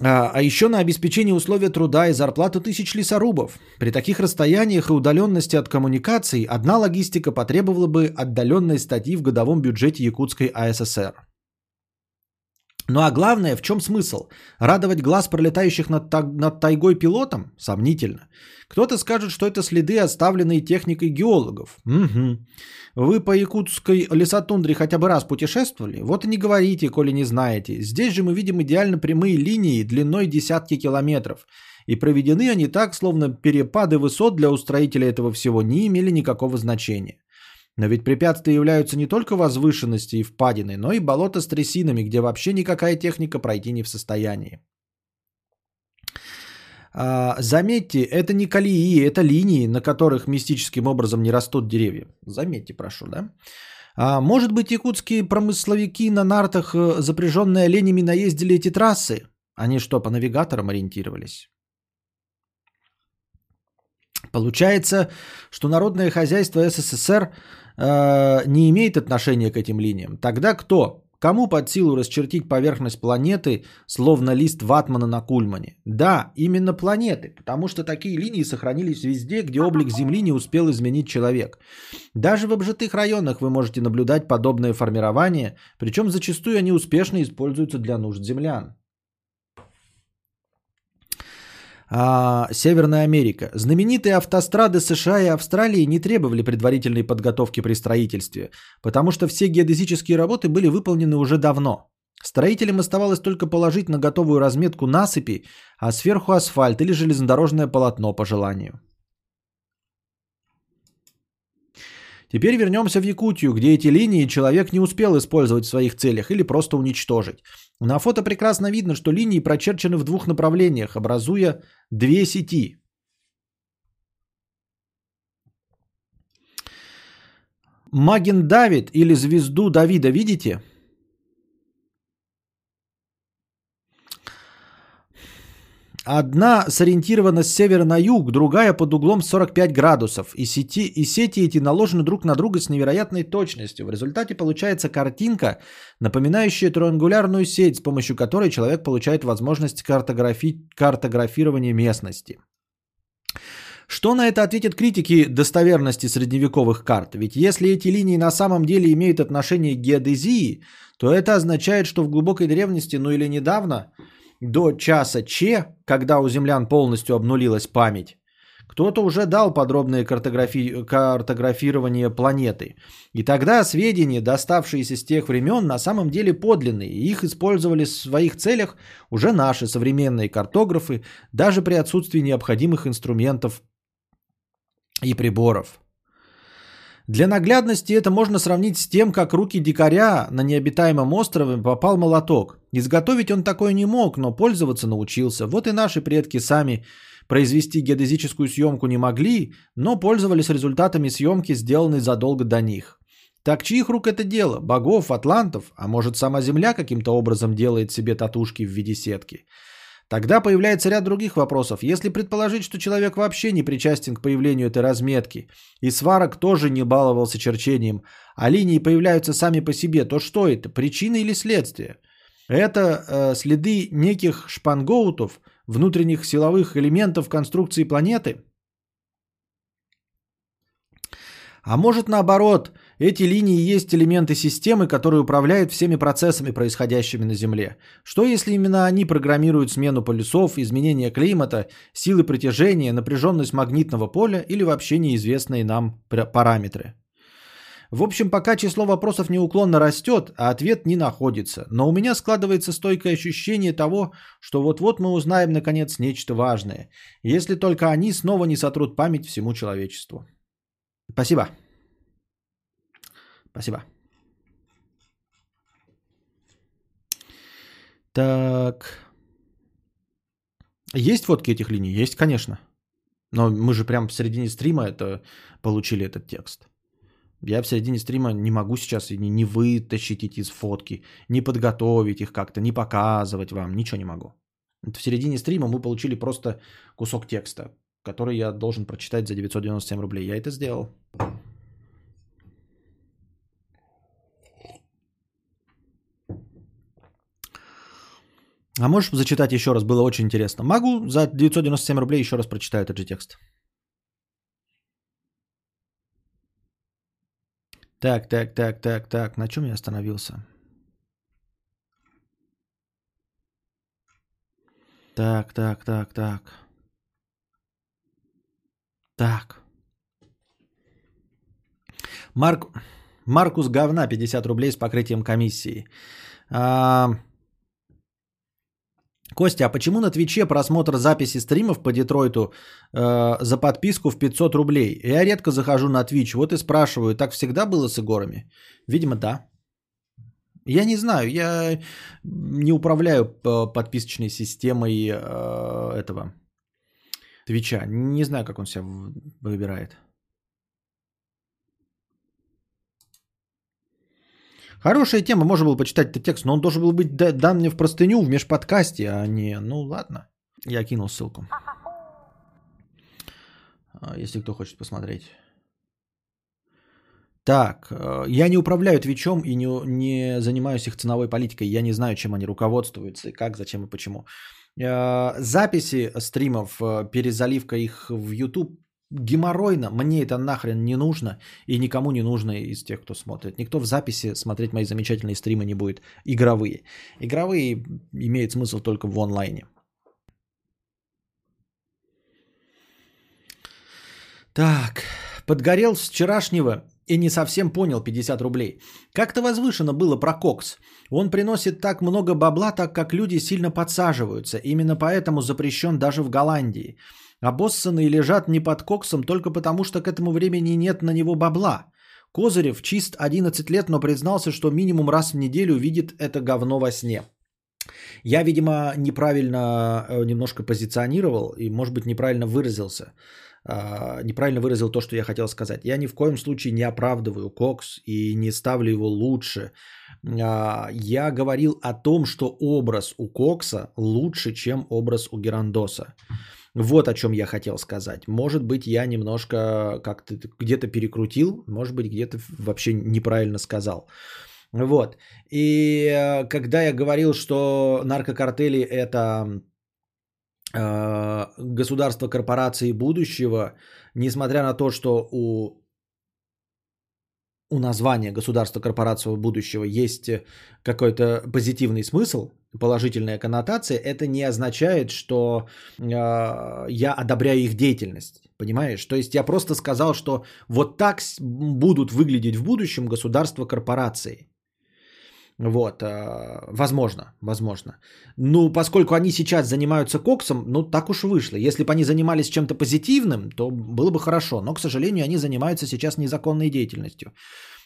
А, а еще на обеспечение условия труда и зарплату тысяч лесорубов. При таких расстояниях и удаленности от коммуникаций одна логистика потребовала бы отдаленной статьи в годовом бюджете Якутской АССР. Ну а главное, в чем смысл? Радовать глаз пролетающих над, над тайгой пилотом? Сомнительно. Кто-то скажет, что это следы, оставленные техникой геологов. Угу. Вы по якутской лесотундре хотя бы раз путешествовали? Вот и не говорите, коли не знаете. Здесь же мы видим идеально прямые линии длиной десятки километров. И проведены они так, словно перепады высот для устроителя этого всего не имели никакого значения. Но ведь препятствия являются не только возвышенности и впадины, но и болота с трясинами, где вообще никакая техника пройти не в состоянии. А, заметьте, это не колеи, это линии, на которых мистическим образом не растут деревья. Заметьте, прошу, да? А, может быть, якутские промысловики на нартах, э, запряженные оленями, наездили эти трассы? Они что, по навигаторам ориентировались? Получается, что народное хозяйство СССР э, не имеет отношения к этим линиям. Тогда кто? кому под силу расчертить поверхность планеты, словно лист ватмана на кульмане? Да, именно планеты, потому что такие линии сохранились везде, где облик Земли не успел изменить человек. Даже в обжитых районах вы можете наблюдать подобное формирование, причем зачастую они успешно используются для нужд землян. А, Северная Америка. Знаменитые автострады США и Австралии не требовали предварительной подготовки при строительстве, потому что все геодезические работы были выполнены уже давно. Строителям оставалось только положить на готовую разметку насыпи, а сверху асфальт или железнодорожное полотно по желанию. Теперь вернемся в Якутию, где эти линии человек не успел использовать в своих целях или просто уничтожить. На фото прекрасно видно, что линии прочерчены в двух направлениях, образуя две сети. Маген Давид или звезду Давида видите? Одна сориентирована с севера на юг, другая под углом 45 градусов. И сети, и сети эти наложены друг на друга с невероятной точностью. В результате получается картинка, напоминающая триангулярную сеть, с помощью которой человек получает возможность картографи... картографирования местности. Что на это ответят критики достоверности средневековых карт? Ведь если эти линии на самом деле имеют отношение к геодезии, то это означает, что в глубокой древности, ну или недавно, до часа Че, когда у землян полностью обнулилась память, кто-то уже дал подробное картографи... картографирование планеты. И тогда сведения, доставшиеся с тех времен, на самом деле подлинные. И их использовали в своих целях уже наши современные картографы, даже при отсутствии необходимых инструментов и приборов. Для наглядности это можно сравнить с тем, как руки дикаря на необитаемом острове попал молоток. Изготовить он такой не мог, но пользоваться научился. Вот и наши предки сами произвести геодезическую съемку не могли, но пользовались результатами съемки, сделанной задолго до них. Так чьих рук это дело? Богов, атлантов? А может сама Земля каким-то образом делает себе татушки в виде сетки? Тогда появляется ряд других вопросов. Если предположить, что человек вообще не причастен к появлению этой разметки, и сварок тоже не баловался черчением, а линии появляются сами по себе, то что это, причина или следствие? Это э, следы неких шпангоутов, внутренних силовых элементов конструкции планеты? А может наоборот, эти линии есть элементы системы, которые управляют всеми процессами, происходящими на Земле. Что если именно они программируют смену полюсов, изменение климата, силы притяжения, напряженность магнитного поля или вообще неизвестные нам параметры? В общем, пока число вопросов неуклонно растет, а ответ не находится. Но у меня складывается стойкое ощущение того, что вот-вот мы узнаем наконец нечто важное, если только они снова не сотрут память всему человечеству. Спасибо. Спасибо. Так. Есть фотки этих линий? Есть, конечно. Но мы же прям в середине стрима это получили этот текст. Я в середине стрима не могу сейчас не, не вытащить эти фотки, не подготовить их как-то, не показывать вам, ничего не могу. В середине стрима мы получили просто кусок текста, который я должен прочитать за 997 рублей. Я это сделал. А можешь зачитать еще раз? Было очень интересно. Могу за 997 рублей еще раз прочитаю этот же текст. Так, так, так, так, так. На чем я остановился? Так, так, так, так. Так. Марк... Маркус говна 50 рублей с покрытием комиссии. А... Костя, а почему на Твиче просмотр записи стримов по Детройту э, за подписку в 500 рублей? Я редко захожу на Twitch, вот и спрашиваю, так всегда было с игорами? Видимо, да. Я не знаю, я не управляю э, подписочной системой э, этого Твича. Не знаю, как он себя выбирает. Хорошая тема, можно было почитать этот текст, но он должен был быть дан мне в простыню, в межподкасте, а не... Ну ладно, я кинул ссылку. А, если кто хочет посмотреть. Так, э, я не управляю Твичом и не, не занимаюсь их ценовой политикой. Я не знаю, чем они руководствуются, как, зачем и почему. Э, записи стримов, э, перезаливка их в YouTube геморройно. Мне это нахрен не нужно и никому не нужно из тех, кто смотрит. Никто в записи смотреть мои замечательные стримы не будет. Игровые. Игровые имеют смысл только в онлайне. Так, подгорел с вчерашнего и не совсем понял 50 рублей. Как-то возвышено было про кокс. Он приносит так много бабла, так как люди сильно подсаживаются. Именно поэтому запрещен даже в Голландии. Обоссанные лежат не под коксом только потому, что к этому времени нет на него бабла. Козырев чист 11 лет, но признался, что минимум раз в неделю видит это говно во сне. Я, видимо, неправильно э, немножко позиционировал и, может быть, неправильно выразился. А, неправильно выразил то, что я хотел сказать. Я ни в коем случае не оправдываю Кокс и не ставлю его лучше. А, я говорил о том, что образ у Кокса лучше, чем образ у Герандоса. Вот о чем я хотел сказать. Может быть, я немножко как-то где-то перекрутил, может быть, где-то вообще неправильно сказал. Вот. И э, когда я говорил, что наркокартели это э, государство корпорации будущего, несмотря на то, что у у названия государства корпорации будущего есть какой-то позитивный смысл, положительная коннотация, это не означает, что э, я одобряю их деятельность. Понимаешь? То есть я просто сказал, что вот так будут выглядеть в будущем государства корпорации. Вот, э, возможно, возможно. Ну, поскольку они сейчас занимаются коксом, ну, так уж вышло. Если бы они занимались чем-то позитивным, то было бы хорошо. Но, к сожалению, они занимаются сейчас незаконной деятельностью.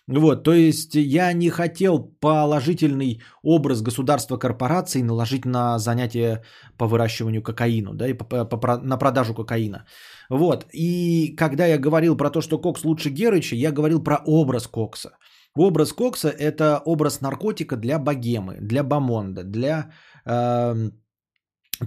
Вот, то есть я не хотел положительный образ государства корпорации наложить на занятия по выращиванию кокаину, да, и по, по, на продажу кокаина. Вот, и когда я говорил про то, что Кокс лучше Герыча, я говорил про образ Кокса. Образ Кокса – это образ наркотика для богемы, для бомонда, для э,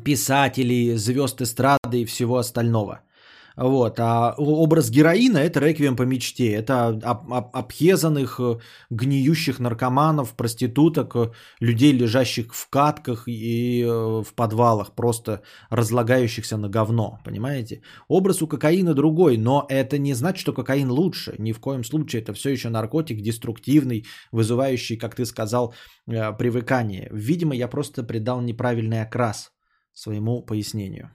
писателей, звезд эстрады и всего остального – вот. А образ героина – это реквием по мечте. Это об, об, обхезанных, э, гниющих наркоманов, проституток, э, людей, лежащих в катках и э, в подвалах, просто разлагающихся на говно. Понимаете? Образ у кокаина другой, но это не значит, что кокаин лучше. Ни в коем случае. Это все еще наркотик деструктивный, вызывающий, как ты сказал, привыкание. Видимо, я просто придал неправильный окрас своему пояснению.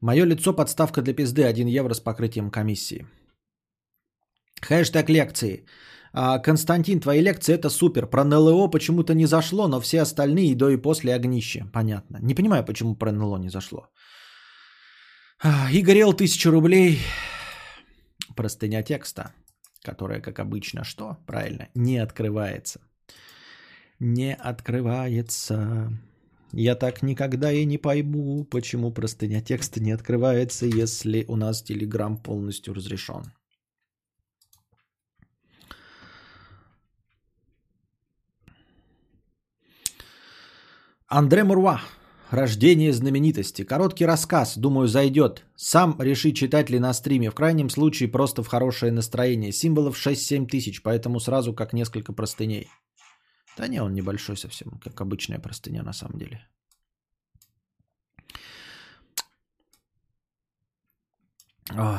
Мое лицо подставка для пизды 1 евро с покрытием комиссии. Хэштег лекции. А, Константин, твои лекции это супер. Про НЛО почему-то не зашло, но все остальные до и после огнище. Понятно. Не понимаю, почему про НЛО не зашло. А, Игорь Эл, тысяча рублей. Простыня текста, которая, как обычно, что? Правильно, не открывается. Не открывается. Я так никогда и не пойму, почему простыня текста не открывается, если у нас Телеграм полностью разрешен. Андре Муруа. Рождение знаменитости. Короткий рассказ, думаю, зайдет. Сам реши, читать ли на стриме. В крайнем случае, просто в хорошее настроение. Символов 6-7 тысяч, поэтому сразу как несколько простыней. Да не, он небольшой совсем, как обычная простыня на самом деле. Ой.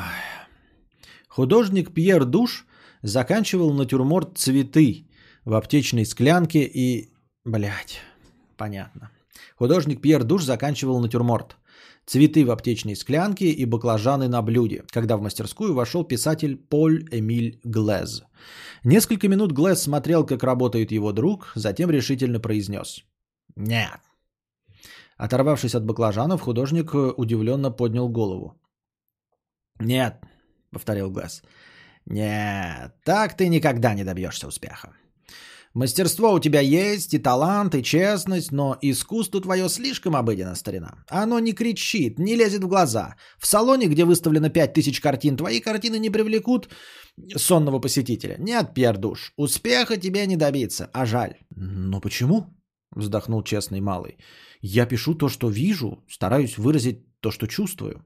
Художник Пьер Душ заканчивал натюрморт цветы в аптечной склянке и... Блять, понятно. Художник Пьер Душ заканчивал натюрморт. Цветы в аптечной склянке и баклажаны на блюде, когда в мастерскую вошел писатель Поль Эмиль Глез. Несколько минут Глэс смотрел, как работает его друг, затем решительно произнес «Нет». Оторвавшись от баклажанов, художник удивленно поднял голову. «Нет», — повторил Глэс. «Нет, так ты никогда не добьешься успеха. Мастерство у тебя есть, и талант, и честность, но искусство твое слишком обыденно, старина. Оно не кричит, не лезет в глаза. В салоне, где выставлено пять тысяч картин, твои картины не привлекут сонного посетителя. Нет, Пьер Душ, успеха тебе не добиться, а жаль. Но почему? Вздохнул честный малый. Я пишу то, что вижу, стараюсь выразить то, что чувствую.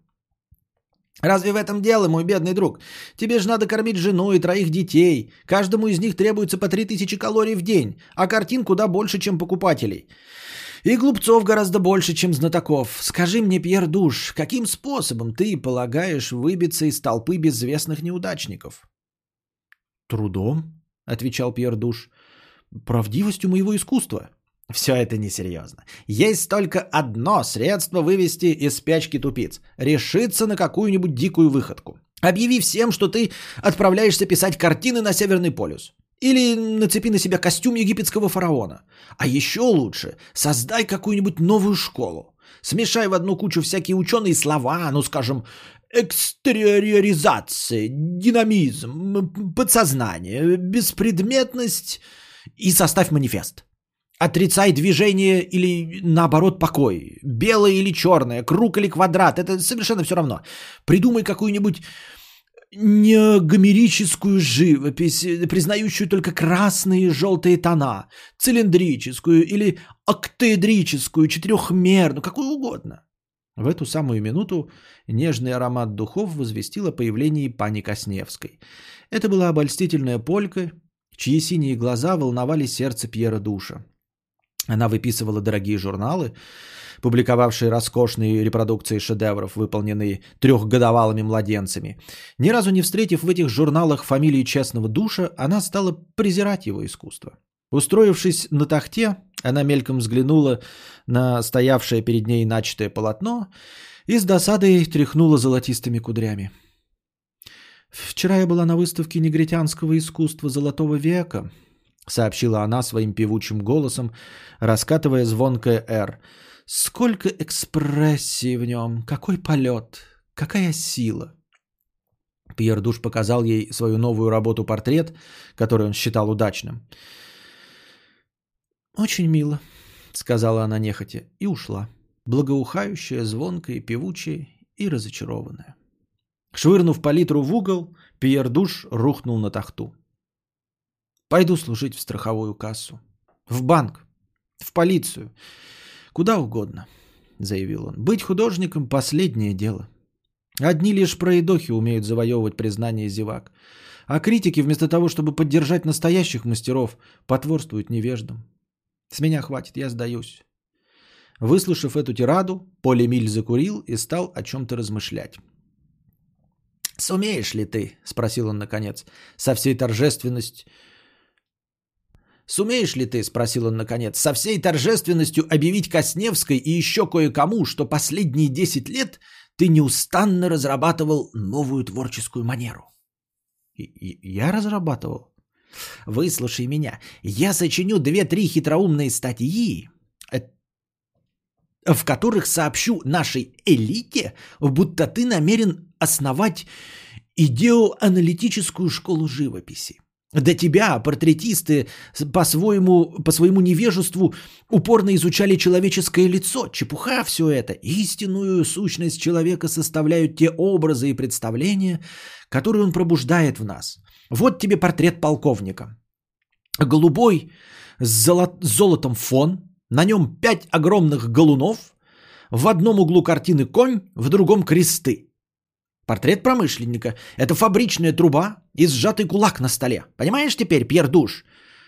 Разве в этом дело, мой бедный друг? Тебе же надо кормить жену и троих детей. Каждому из них требуется по 3000 калорий в день, а картин куда больше, чем покупателей. И глупцов гораздо больше, чем знатоков. Скажи мне, Пьер Душ, каким способом ты полагаешь выбиться из толпы безвестных неудачников? Трудом, отвечал Пьер Душ. Правдивостью моего искусства. Все это несерьезно. Есть только одно средство вывести из спячки тупиц. Решиться на какую-нибудь дикую выходку. Объяви всем, что ты отправляешься писать картины на Северный полюс. Или нацепи на себя костюм египетского фараона. А еще лучше, создай какую-нибудь новую школу. Смешай в одну кучу всякие ученые слова, ну скажем, экстериоризация, динамизм, подсознание, беспредметность и составь манифест. Отрицай движение или наоборот покой. Белое или черное, круг или квадрат. Это совершенно все равно. Придумай какую-нибудь не гомерическую живопись, признающую только красные и желтые тона, цилиндрическую или октеэдрическую, четырехмерную, какую угодно. В эту самую минуту нежный аромат духов возвестил о появлении пани Косневской. Это была обольстительная полька, чьи синие глаза волновали сердце Пьера Душа. Она выписывала дорогие журналы, публиковавшие роскошные репродукции шедевров, выполненные трехгодовалыми младенцами. Ни разу не встретив в этих журналах фамилии честного душа, она стала презирать его искусство. Устроившись на тахте, она мельком взглянула на стоявшее перед ней начатое полотно и с досадой тряхнула золотистыми кудрями. «Вчера я была на выставке негритянского искусства Золотого века», сообщила она своим певучим голосом, раскатывая звонкое «Р». «Сколько экспрессии в нем! Какой полет! Какая сила!» Пьер Душ показал ей свою новую работу-портрет, который он считал удачным. «Очень мило», — сказала она нехотя, и ушла, благоухающая, звонкая, певучая и разочарованная. Швырнув палитру в угол, Пьер Душ рухнул на тахту. Пойду служить в страховую кассу. В банк. В полицию. Куда угодно, заявил он. Быть художником – последнее дело. Одни лишь проедохи умеют завоевывать признание зевак. А критики, вместо того, чтобы поддержать настоящих мастеров, потворствуют невеждам. С меня хватит, я сдаюсь. Выслушав эту тираду, Поль Эмиль закурил и стал о чем-то размышлять. «Сумеешь ли ты?» – спросил он наконец, со всей торжественностью «Сумеешь ли ты, — спросил он наконец, — со всей торжественностью объявить Косневской и еще кое-кому, что последние десять лет ты неустанно разрабатывал новую творческую манеру?» «Я разрабатывал?» «Выслушай меня. Я сочиню две-три хитроумные статьи, э, в которых сообщу нашей элите, будто ты намерен основать идеоаналитическую школу живописи. До тебя портретисты по-своему, по своему невежеству упорно изучали человеческое лицо. Чепуха все это. Истинную сущность человека составляют те образы и представления, которые он пробуждает в нас. Вот тебе портрет полковника. Голубой с золот, золотом фон, на нем пять огромных галунов, в одном углу картины конь, в другом кресты. Портрет промышленника – это фабричная труба и сжатый кулак на столе. Понимаешь теперь, Пьер Душ,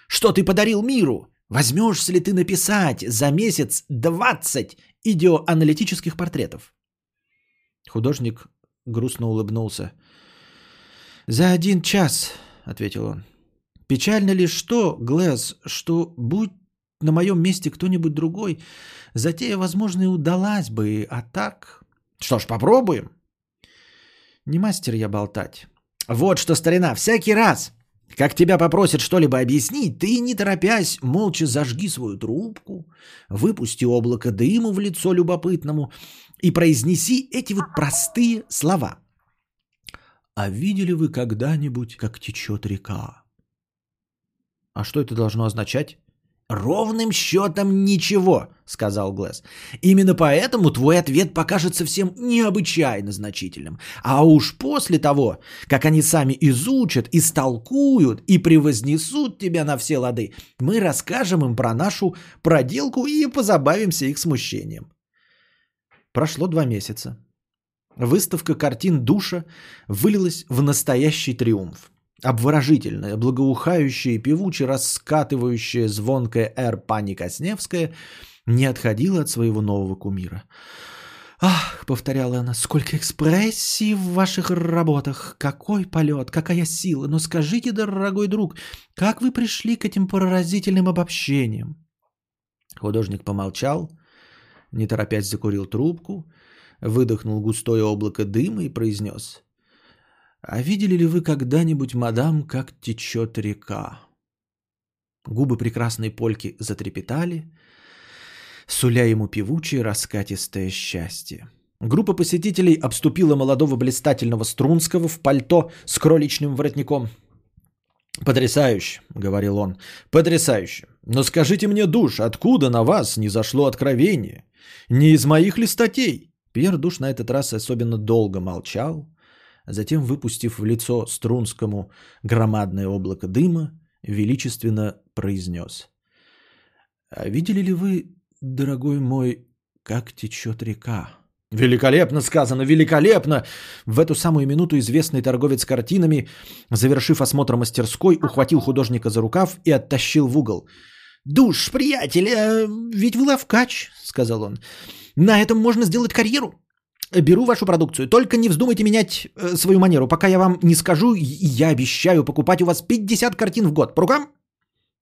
что ты подарил миру? Возьмешься ли ты написать за месяц 20 идеоаналитических портретов? Художник грустно улыбнулся. «За один час», — ответил он. «Печально ли что, Глэс, что будь на моем месте кто-нибудь другой, затея, возможно, и удалась бы, а так...» «Что ж, попробуем», не мастер я болтать. Вот что, старина, всякий раз, как тебя попросят что-либо объяснить, ты, не торопясь, молча зажги свою трубку, выпусти облако дыма в лицо любопытному и произнеси эти вот простые слова. А видели вы когда-нибудь, как течет река? А что это должно означать? «Ровным счетом ничего», — сказал Глэс. «Именно поэтому твой ответ покажется всем необычайно значительным. А уж после того, как они сами изучат, истолкуют и превознесут тебя на все лады, мы расскажем им про нашу проделку и позабавимся их смущением». Прошло два месяца. выставка картин душа вылилась в настоящий триумф. Обворожительная, благоухающая и певуче раскатывающая звонкая эр пани Косневская не отходила от своего нового кумира. «Ах», — повторяла она, — «сколько экспрессии в ваших работах! Какой полет, какая сила! Но скажите, дорогой друг, как вы пришли к этим поразительным обобщениям?» Художник помолчал, не торопясь закурил трубку, выдохнул густое облако дыма и произнес. «А видели ли вы когда-нибудь, мадам, как течет река?» Губы прекрасной польки затрепетали, суля ему певучее раскатистое счастье. Группа посетителей обступила молодого блистательного Струнского в пальто с кроличным воротником. «Потрясающе», — говорил он, — «потрясающе. Но скажите мне, душ, откуда на вас не зашло откровение? Не из моих ли статей?» Пьер Душ на этот раз особенно долго молчал, затем, выпустив в лицо Струнскому громадное облако дыма, величественно произнес. «А видели ли вы, дорогой мой, как течет река?» Великолепно сказано, великолепно! В эту самую минуту известный торговец картинами, завершив осмотр мастерской, ухватил художника за рукав и оттащил в угол. «Душ, приятель, а ведь вы ловкач», — сказал он. На этом можно сделать карьеру. Беру вашу продукцию. Только не вздумайте менять э, свою манеру. Пока я вам не скажу, я обещаю покупать у вас 50 картин в год. По рукам?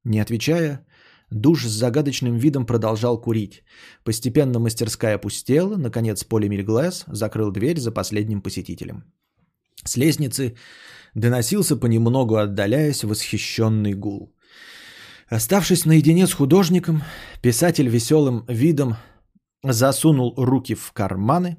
Не отвечая, душ с загадочным видом продолжал курить. Постепенно мастерская опустела. Наконец Поли Мильглэс закрыл дверь за последним посетителем. С лестницы доносился понемногу отдаляясь восхищенный гул. Оставшись наедине с художником, писатель веселым видом засунул руки в карманы.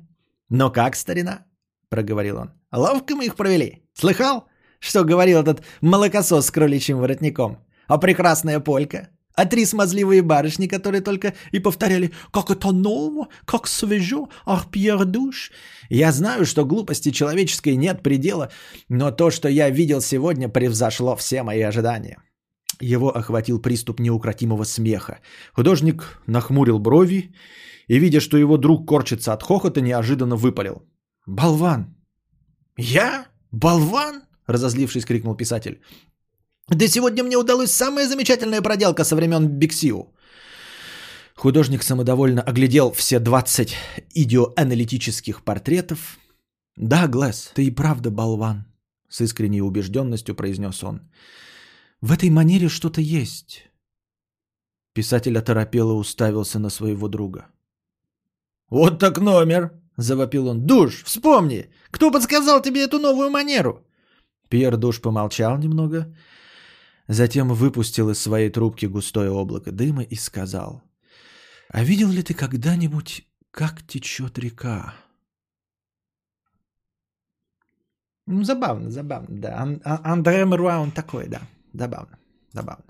«Но как, старина?» – проговорил он. «Ловко мы их провели. Слыхал, что говорил этот молокосос с кроличьим воротником? А прекрасная полька? А три смазливые барышни, которые только и повторяли «Как это ново! Как свежо! Ах, Пьер Душ!» Я знаю, что глупости человеческой нет предела, но то, что я видел сегодня, превзошло все мои ожидания. Его охватил приступ неукротимого смеха. Художник нахмурил брови и, видя, что его друг корчится от хохота, неожиданно выпалил. «Болван!» «Я? Болван?» – разозлившись, крикнул писатель. «Да сегодня мне удалась самая замечательная проделка со времен Биксиу». Художник самодовольно оглядел все 20 идеоаналитических портретов. «Да, Глэс, ты и правда болван», — с искренней убежденностью произнес он. «В этой манере что-то есть». Писатель оторопело уставился на своего друга. «Вот так номер!» – завопил он. «Душ, вспомни! Кто подсказал тебе эту новую манеру?» Пьер Душ помолчал немного, затем выпустил из своей трубки густое облако дыма и сказал. «А видел ли ты когда-нибудь, как течет река?» Ну, забавно, забавно, да. Андре Меруа, он такой, да. Забавно, забавно.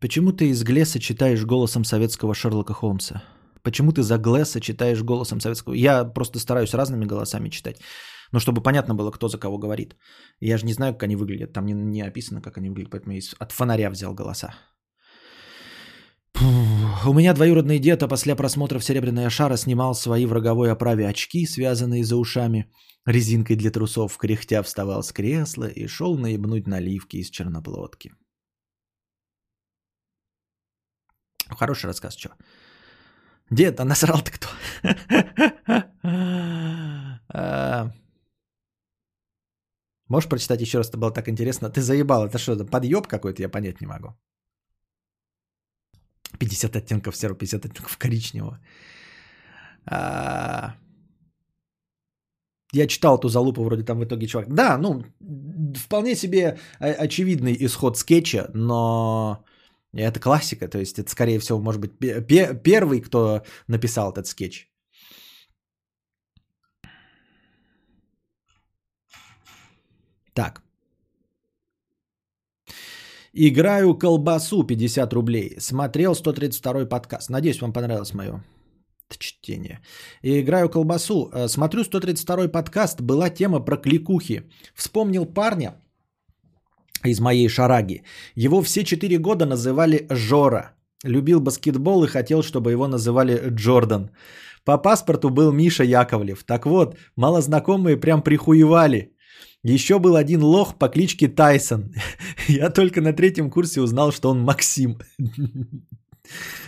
Почему ты из Глесса читаешь голосом советского Шерлока Холмса? Почему ты за Глесса читаешь голосом советского? Я просто стараюсь разными голосами читать. Ну, чтобы понятно было, кто за кого говорит. Я же не знаю, как они выглядят. Там не, не описано, как они выглядят. Поэтому я от фонаря взял голоса. У меня двоюродный дед, а после просмотра в «Серебряная шара» снимал свои в роговой оправе очки, связанные за ушами, резинкой для трусов, кряхтя вставал с кресла и шел наебнуть наливки из черноплодки. Хороший рассказ, что? Дед, а насрал-то кто? А, можешь прочитать еще раз, это было так интересно. Ты заебал, это что, подъеб какой-то, я понять не могу. 50 оттенков серого, 50 оттенков коричневого. А, я читал эту залупу, вроде там в итоге чувак. Да, ну, вполне себе очевидный исход скетча, но это классика, то есть это, скорее всего, может быть, первый, кто написал этот скетч. Так. Играю колбасу 50 рублей. Смотрел 132 подкаст. Надеюсь, вам понравилось мое чтение. И играю колбасу. Э, смотрю 132 подкаст, была тема про кликухи. Вспомнил парня из моей шараги. Его все 4 года называли Жора. Любил баскетбол и хотел, чтобы его называли Джордан. По паспорту был Миша Яковлев. Так вот, малознакомые прям прихуевали. Еще был один лох по кличке Тайсон. Я только на третьем курсе узнал, что он Максим.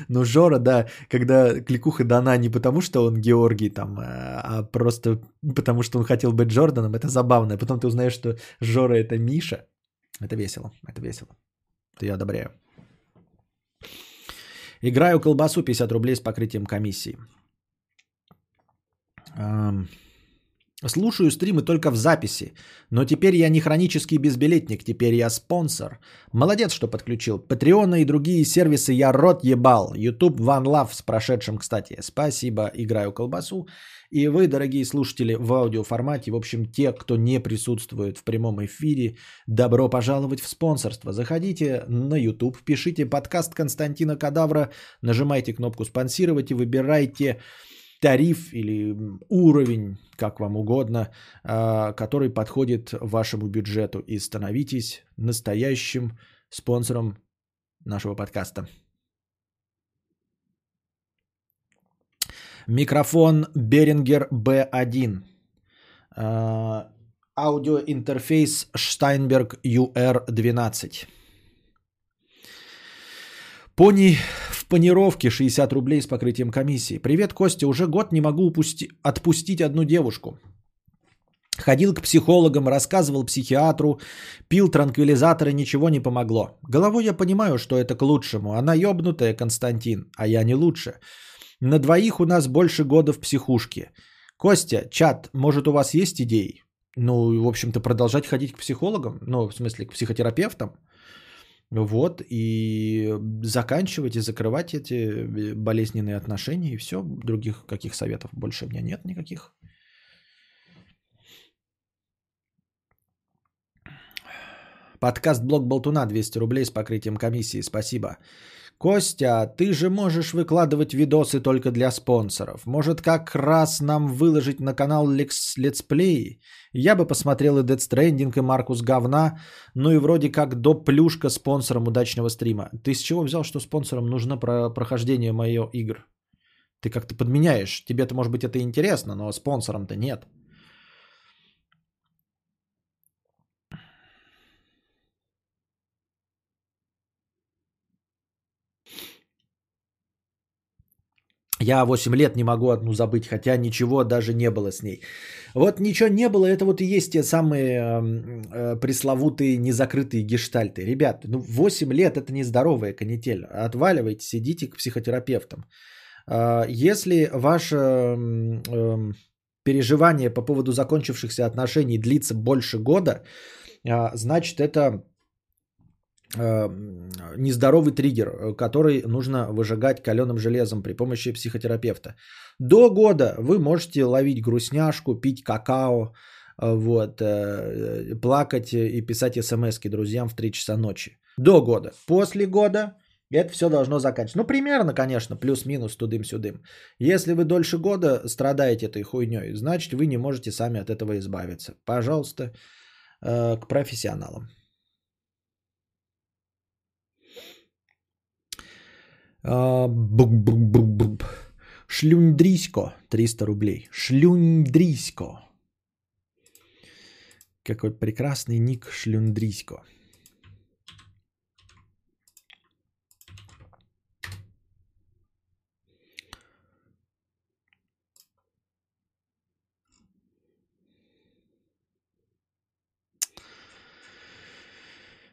Ну, Жора, да, когда кликуха дана не потому, что он Георгий там, а, а просто потому, что он хотел быть Джорданом, это забавно. Потом ты узнаешь, что Жора это Миша. Это весело, это весело. Я одобряю. Играю колбасу 50 рублей с покрытием комиссии. Слушаю стримы только в записи, но теперь я не хронический безбилетник, теперь я спонсор. Молодец, что подключил. Патреона и другие сервисы я рот ебал. YouTube One Love с прошедшим, кстати. Спасибо, играю колбасу. И вы, дорогие слушатели, в аудиоформате, в общем, те, кто не присутствует в прямом эфире, добро пожаловать в спонсорство. Заходите на YouTube, пишите подкаст Константина Кадавра, нажимайте кнопку «Спонсировать» и выбирайте тариф или уровень, как вам угодно, а, который подходит вашему бюджету. И становитесь настоящим спонсором нашего подкаста. Микрофон Behringer B1. А, аудиоинтерфейс Steinberg UR12. Пони в панировке 60 рублей с покрытием комиссии. Привет, Костя. Уже год не могу упусти... отпустить одну девушку. Ходил к психологам, рассказывал психиатру, пил транквилизаторы, ничего не помогло. Головой я понимаю, что это к лучшему. Она ёбнутая, Константин, а я не лучше. На двоих у нас больше года в психушке. Костя, чат, может у вас есть идеи? Ну, в общем-то, продолжать ходить к психологам, ну, в смысле, к психотерапевтам. Вот, и заканчивать и закрывать эти болезненные отношения, и все. Других каких советов больше у меня нет никаких. Подкаст Блок Болтуна 200 рублей с покрытием комиссии. Спасибо. Костя, ты же можешь выкладывать видосы только для спонсоров. Может, как раз нам выложить на канал летсплей? Я бы посмотрел и Death Stranding, и Маркус Говна, ну и вроде как доп плюшка спонсорам удачного стрима. Ты с чего взял, что спонсорам нужно про прохождение моих игр? Ты как-то подменяешь. Тебе-то, может быть, это интересно, но спонсорам-то нет. Я 8 лет не могу одну забыть, хотя ничего даже не было с ней. Вот ничего не было, это вот и есть те самые э, пресловутые незакрытые гештальты. Ребят, ну 8 лет это нездоровая канитель. Отваливайте, сидите к психотерапевтам. Э, если ваше э, переживание по поводу закончившихся отношений длится больше года, э, значит это нездоровый триггер, э, который нужно выжигать каленым железом при помощи психотерапевта. До года вы можете ловить грустняшку, пить какао, э, вот, плакать и писать смс друзьям в 3 часа ночи. До года. После года это все должно заканчиваться. Ну, примерно, конечно, плюс-минус тудым-сюдым. Если вы дольше года страдаете этой хуйней, значит, вы не можете сами от этого избавиться. Пожалуйста, к профессионалам. А, Шлюндрисько 300 рублей. Шлюндрисько. Какой прекрасный ник Шлюндрисько.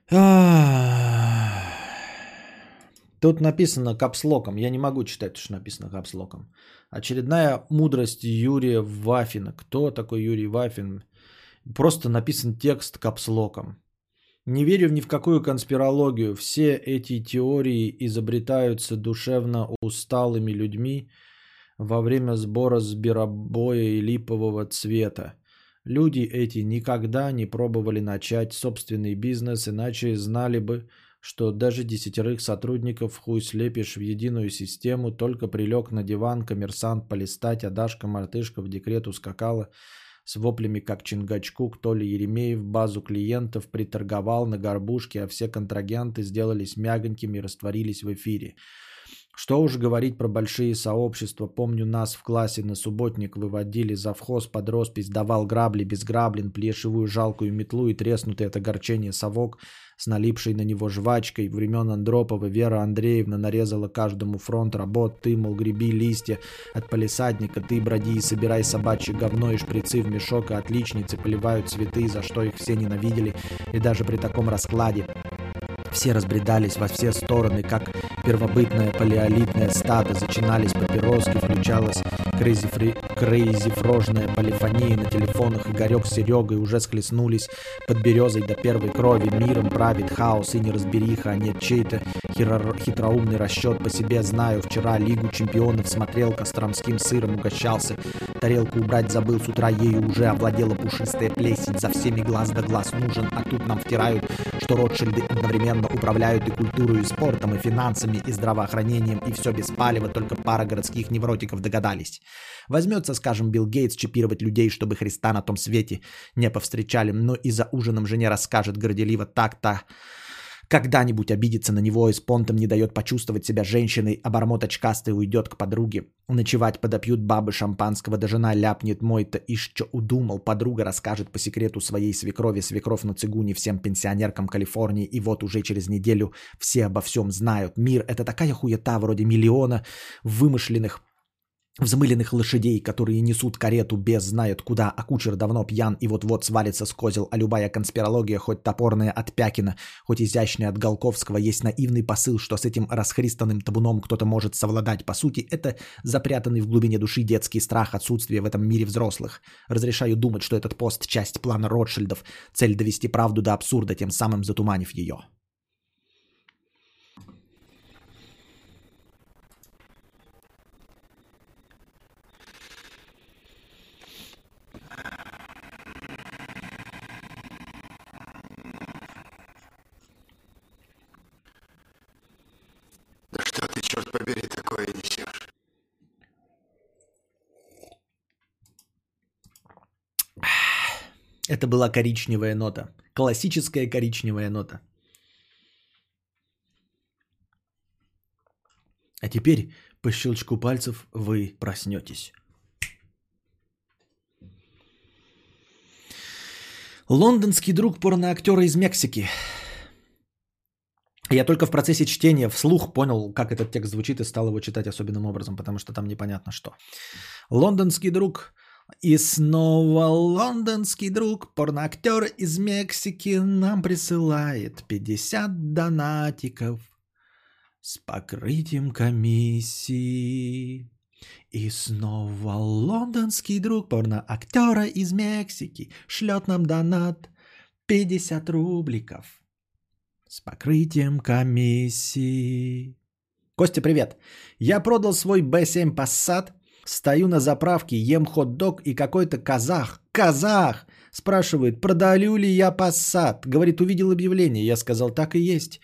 А, Тут написано капслоком. Я не могу читать, что написано капслоком. Очередная мудрость Юрия Вафина. Кто такой Юрий Вафин? Просто написан текст капслоком. Не верю ни в какую конспирологию. Все эти теории изобретаются душевно усталыми людьми во время сбора сберобоя и липового цвета. Люди эти никогда не пробовали начать собственный бизнес, иначе знали бы, что даже десятерых сотрудников хуй слепишь в единую систему, только прилег на диван коммерсант полистать, а Дашка Мартышка в декрет ускакала с воплями как Чингачкук, то ли Еремеев базу клиентов приторговал на горбушке, а все контрагенты сделались мягонькими и растворились в эфире. Что уж говорить про большие сообщества. Помню, нас в классе на субботник выводили завхоз под роспись, давал грабли без граблин, плешивую жалкую метлу и треснутый от огорчения совок с налипшей на него жвачкой. Времен Андропова Вера Андреевна нарезала каждому фронт работ. Ты, мол, греби листья от палисадника, ты броди и собирай собачье говно и шприцы в мешок, и отличницы поливают цветы, за что их все ненавидели. И даже при таком раскладе все разбредались во все стороны, как первобытное палеолитное стадо. Зачинались папироски, включалась крейзи-фрожная полифония на телефонах. Игорек с Серегой уже схлестнулись под березой до первой крови. Миром правит хаос и неразбериха, а нет чей-то хитроумный расчет по себе знаю. Вчера Лигу чемпионов смотрел, костромским сыром угощался. Тарелку убрать забыл, с утра ею уже овладела пушистая плесень. За всеми глаз да глаз нужен, а тут нам втирают, что Ротшильды одновременно управляют и культурой, и спортом, и финансами, и здравоохранением, и все без палева, только пара городских невротиков догадались. Возьмется, скажем, Билл Гейтс чипировать людей, чтобы Христа на том свете не повстречали, но и за ужином жене расскажет горделиво так-то, когда-нибудь обидится на него и с понтом не дает почувствовать себя женщиной, а бормот очкастый уйдет к подруге. Ночевать подопьют бабы шампанского, да жена ляпнет мой-то ишь что удумал. Подруга расскажет по секрету своей свекрови, свекров на цигуне всем пенсионеркам Калифорнии. И вот уже через неделю все обо всем знают. Мир – это такая хуета вроде миллиона вымышленных взмыленных лошадей, которые несут карету без знает куда, а кучер давно пьян и вот-вот свалится с козел, а любая конспирология, хоть топорная от Пякина, хоть изящная от Голковского, есть наивный посыл, что с этим расхристанным табуном кто-то может совладать. По сути, это запрятанный в глубине души детский страх отсутствия в этом мире взрослых. Разрешаю думать, что этот пост – часть плана Ротшильдов, цель довести правду до абсурда, тем самым затуманив ее. Это была коричневая нота. Классическая коричневая нота. А теперь по щелчку пальцев вы проснетесь. Лондонский друг порноактера из Мексики я только в процессе чтения вслух понял, как этот текст звучит и стал его читать особенным образом, потому что там непонятно что. Лондонский друг и снова лондонский друг, порноактер из Мексики нам присылает 50 донатиков с покрытием комиссии. И снова лондонский друг порноактера из Мексики шлет нам донат 50 рубликов. С покрытием комиссии. Костя, привет. Я продал свой B7 Passat, стою на заправке, ем хот-дог и какой-то казах, казах, спрашивает, продаю ли я Passat. Говорит, увидел объявление. Я сказал, так и есть.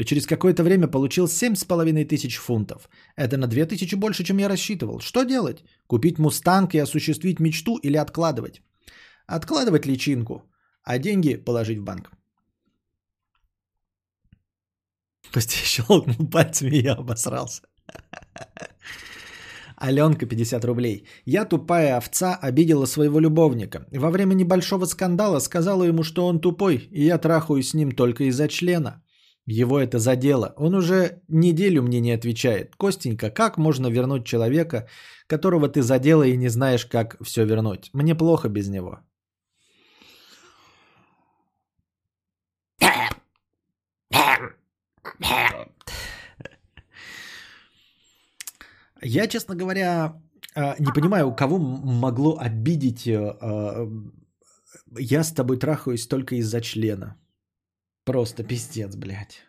И через какое-то время получил 7,5 тысяч фунтов. Это на 2 тысячи больше, чем я рассчитывал. Что делать? Купить мустанг и осуществить мечту или откладывать? Откладывать личинку, а деньги положить в банк. Костя щелкнул пальцами и я обосрался. Аленка, 50 рублей. Я, тупая овца, обидела своего любовника. Во время небольшого скандала сказала ему, что он тупой, и я трахаю с ним только из-за члена. Его это задело. Он уже неделю мне не отвечает. Костенька, как можно вернуть человека, которого ты задела и не знаешь, как все вернуть? Мне плохо без него. Я, честно говоря, а, не понимаю, кого могло обидеть э, а, я с тобой трахаюсь только из-за члена. Просто пиздец, блядь.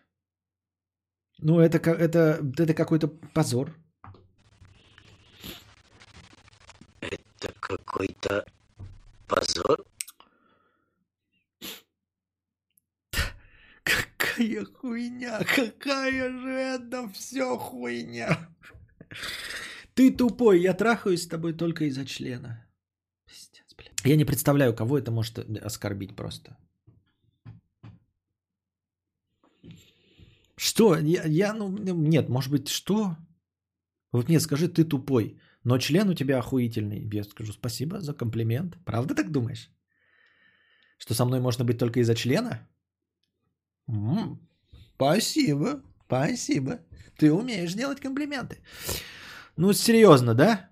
Ну, это, это, это какой-то позор. Это какой-то позор? какая хуйня, какая же это все хуйня. Ты тупой, я трахаюсь с тобой только из-за члена. Пиздец, блин. Я не представляю, кого это может оскорбить просто. Что? Я, я, ну, нет, может быть, что? Вот мне скажи, ты тупой, но член у тебя охуительный. Я скажу спасибо за комплимент. Правда так думаешь? Что со мной можно быть только из-за члена? М-м, спасибо, спасибо. Ты умеешь делать комплименты. Ну, серьезно, да?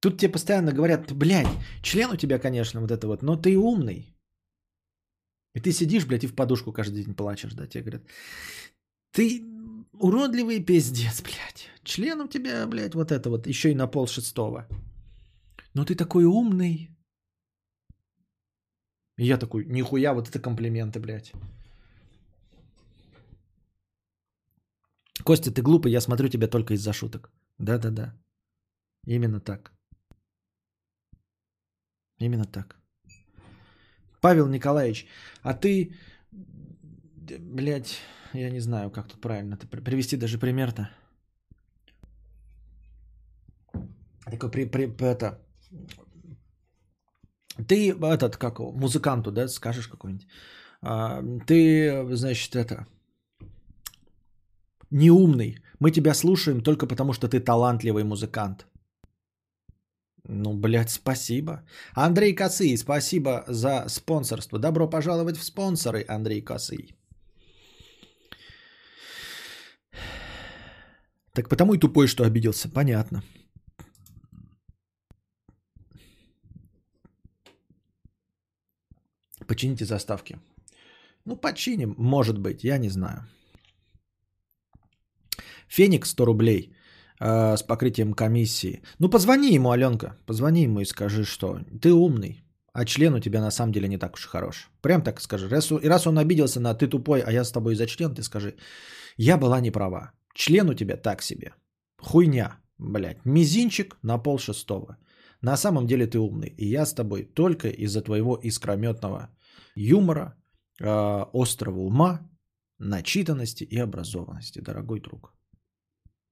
Тут тебе постоянно говорят, блядь, член у тебя, конечно, вот это вот, но ты умный. И ты сидишь, блядь, и в подушку каждый день плачешь, да, тебе говорят. Ты уродливый пиздец, блядь. Член у тебя, блядь, вот это вот, еще и на пол шестого. Но ты такой умный. И я такой, нихуя, вот это комплименты, блядь. Костя, ты глупый, я смотрю тебя только из-за шуток. Да-да-да. Именно так. Именно так. Павел Николаевич, а ты, блядь, я не знаю, как тут правильно это привести даже пример-то. Такой при, при, это, ты этот, как музыканту, да, скажешь какой-нибудь. А, ты, значит, это, неумный. Мы тебя слушаем только потому, что ты талантливый музыкант. Ну, блядь, спасибо. Андрей Косый, спасибо за спонсорство. Добро пожаловать в спонсоры, Андрей Косый. Так потому и тупой, что обиделся. Понятно. Почините заставки. Ну, починим, может быть, я не знаю. Феникс 100 рублей э, с покрытием комиссии. Ну, позвони ему, Аленка. Позвони ему и скажи, что ты умный, а член у тебя на самом деле не так уж и хорош. Прям так скажи. Раз, и раз он обиделся на ты тупой, а я с тобой за член, ты скажи, я была не права. Член у тебя так себе. Хуйня, блядь. Мизинчик на пол шестого. На самом деле ты умный. И я с тобой только из-за твоего искрометного юмора, э, острого ума, начитанности и образованности, дорогой друг.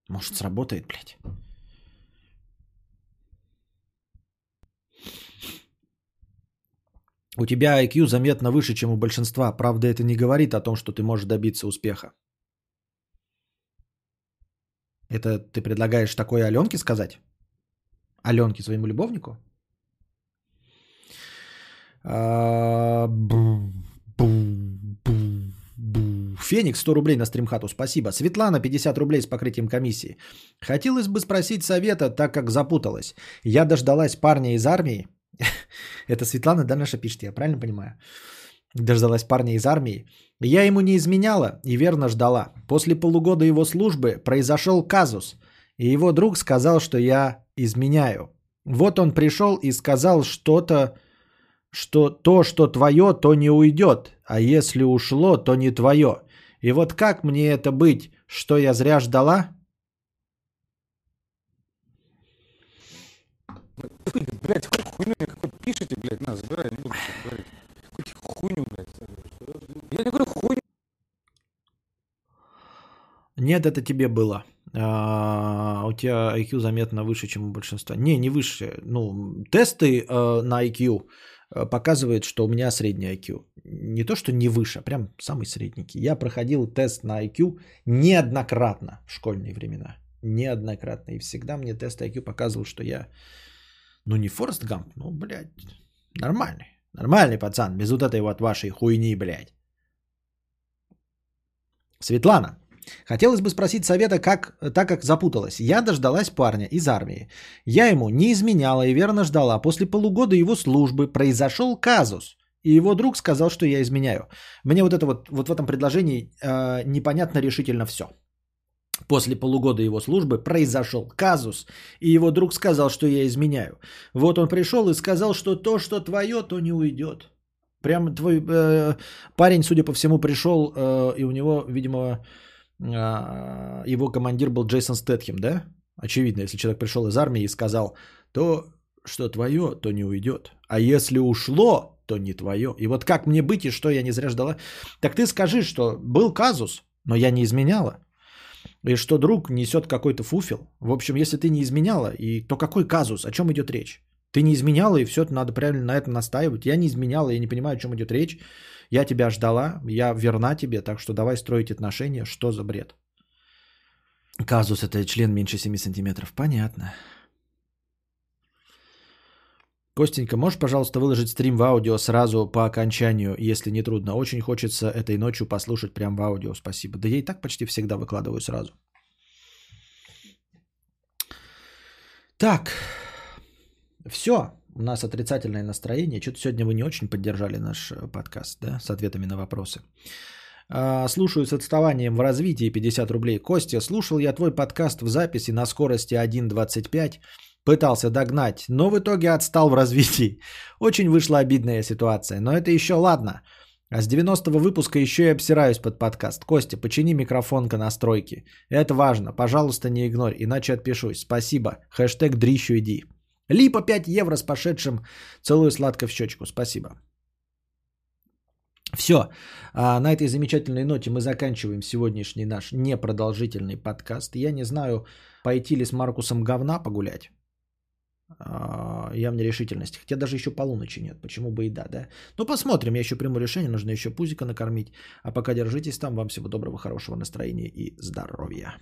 Может, сработает, блядь. У тебя IQ заметно выше, чем у большинства. Правда, это не говорит о том, что ты можешь добиться успеха. Это ты предлагаешь такое Аленке сказать? Аленке своему любовнику? А, Феникс 100 рублей на стримхату, спасибо. Светлана 50 рублей с покрытием комиссии. Хотелось бы спросить совета, так как запуталась. Я дождалась парня из армии. Это Светлана, да, наша пишет, я правильно понимаю? Дождалась парня из армии. Я ему не изменяла и верно ждала. После полугода его службы произошел казус. И его друг сказал, что я изменяю. Вот он пришел и сказал что-то, что то, что твое, то не уйдет, а если ушло, то не твое. И вот как мне это быть, что я зря ждала? Какую хуйню какой пишите, блядь, на, забирай, не буду говорить. Какую хуйню, блядь. Я не говорю хуйню. Нет, это тебе было. А, у тебя IQ заметно выше, чем у большинства. Не, не выше. Ну, тесты э, на IQ Э, показывает, что у меня средний IQ. Не то, что не выше, а прям самый средненький. Я проходил тест на IQ неоднократно в школьные времена. Неоднократно. И всегда мне тест IQ показывал, что я, ну не Форест Гамп, ну, блядь, нормальный. Нормальный пацан, без вот этой вот вашей хуйни, блядь. Светлана, Хотелось бы спросить совета, как, так как запуталась. Я дождалась парня из армии. Я ему не изменяла и верно ждала. После полугода его службы произошел казус. И его друг сказал, что я изменяю. Мне вот это вот, вот в этом предложении э, непонятно решительно все. После полугода его службы произошел казус, и его друг сказал, что я изменяю. Вот он пришел и сказал, что то, что твое, то не уйдет. Прям твой э, парень, судя по всему, пришел, э, и у него, видимо, а, его командир был Джейсон Стэтхем, да? Очевидно, если человек пришел из армии и сказал, то, что твое, то не уйдет. А если ушло, то не твое. И вот как мне быть и что я не зря ждала? Так ты скажи, что был казус, но я не изменяла. И что друг несет какой-то фуфел. В общем, если ты не изменяла, и то какой казус? О чем идет речь? Ты не изменяла, и все, надо правильно на этом настаивать. Я не изменяла, я не понимаю, о чем идет речь. Я тебя ждала, я верна тебе, так что давай строить отношения. Что за бред? Казус это член меньше 7 сантиметров. Понятно. Костенька, можешь, пожалуйста, выложить стрим в аудио сразу по окончанию, если не трудно? Очень хочется этой ночью послушать прям в аудио, спасибо. Да я и так почти всегда выкладываю сразу. Так, все. У нас отрицательное настроение. Что-то сегодня вы не очень поддержали наш э, подкаст, да, с ответами на вопросы. А, слушаю с отставанием в развитии 50 рублей. Костя, слушал я твой подкаст в записи на скорости 1.25. Пытался догнать, но в итоге отстал в развитии. Очень вышла обидная ситуация, но это еще ладно. А с 90-го выпуска еще и обсираюсь под подкаст. Костя, почини микрофонка настройки. Это важно. Пожалуйста, не игнорь, иначе отпишусь. Спасибо. Хэштег дрищу иди. Липа 5 евро с пошедшим. Целую сладко в щечку. Спасибо. Все. А на этой замечательной ноте мы заканчиваем сегодняшний наш непродолжительный подкаст. Я не знаю, пойти ли с Маркусом говна погулять. А, я в нерешительности. Хотя даже еще полуночи нет. Почему бы и да, да? Ну, посмотрим. Я еще приму решение. Нужно еще пузика накормить. А пока держитесь там. Вам всего доброго, хорошего настроения и здоровья.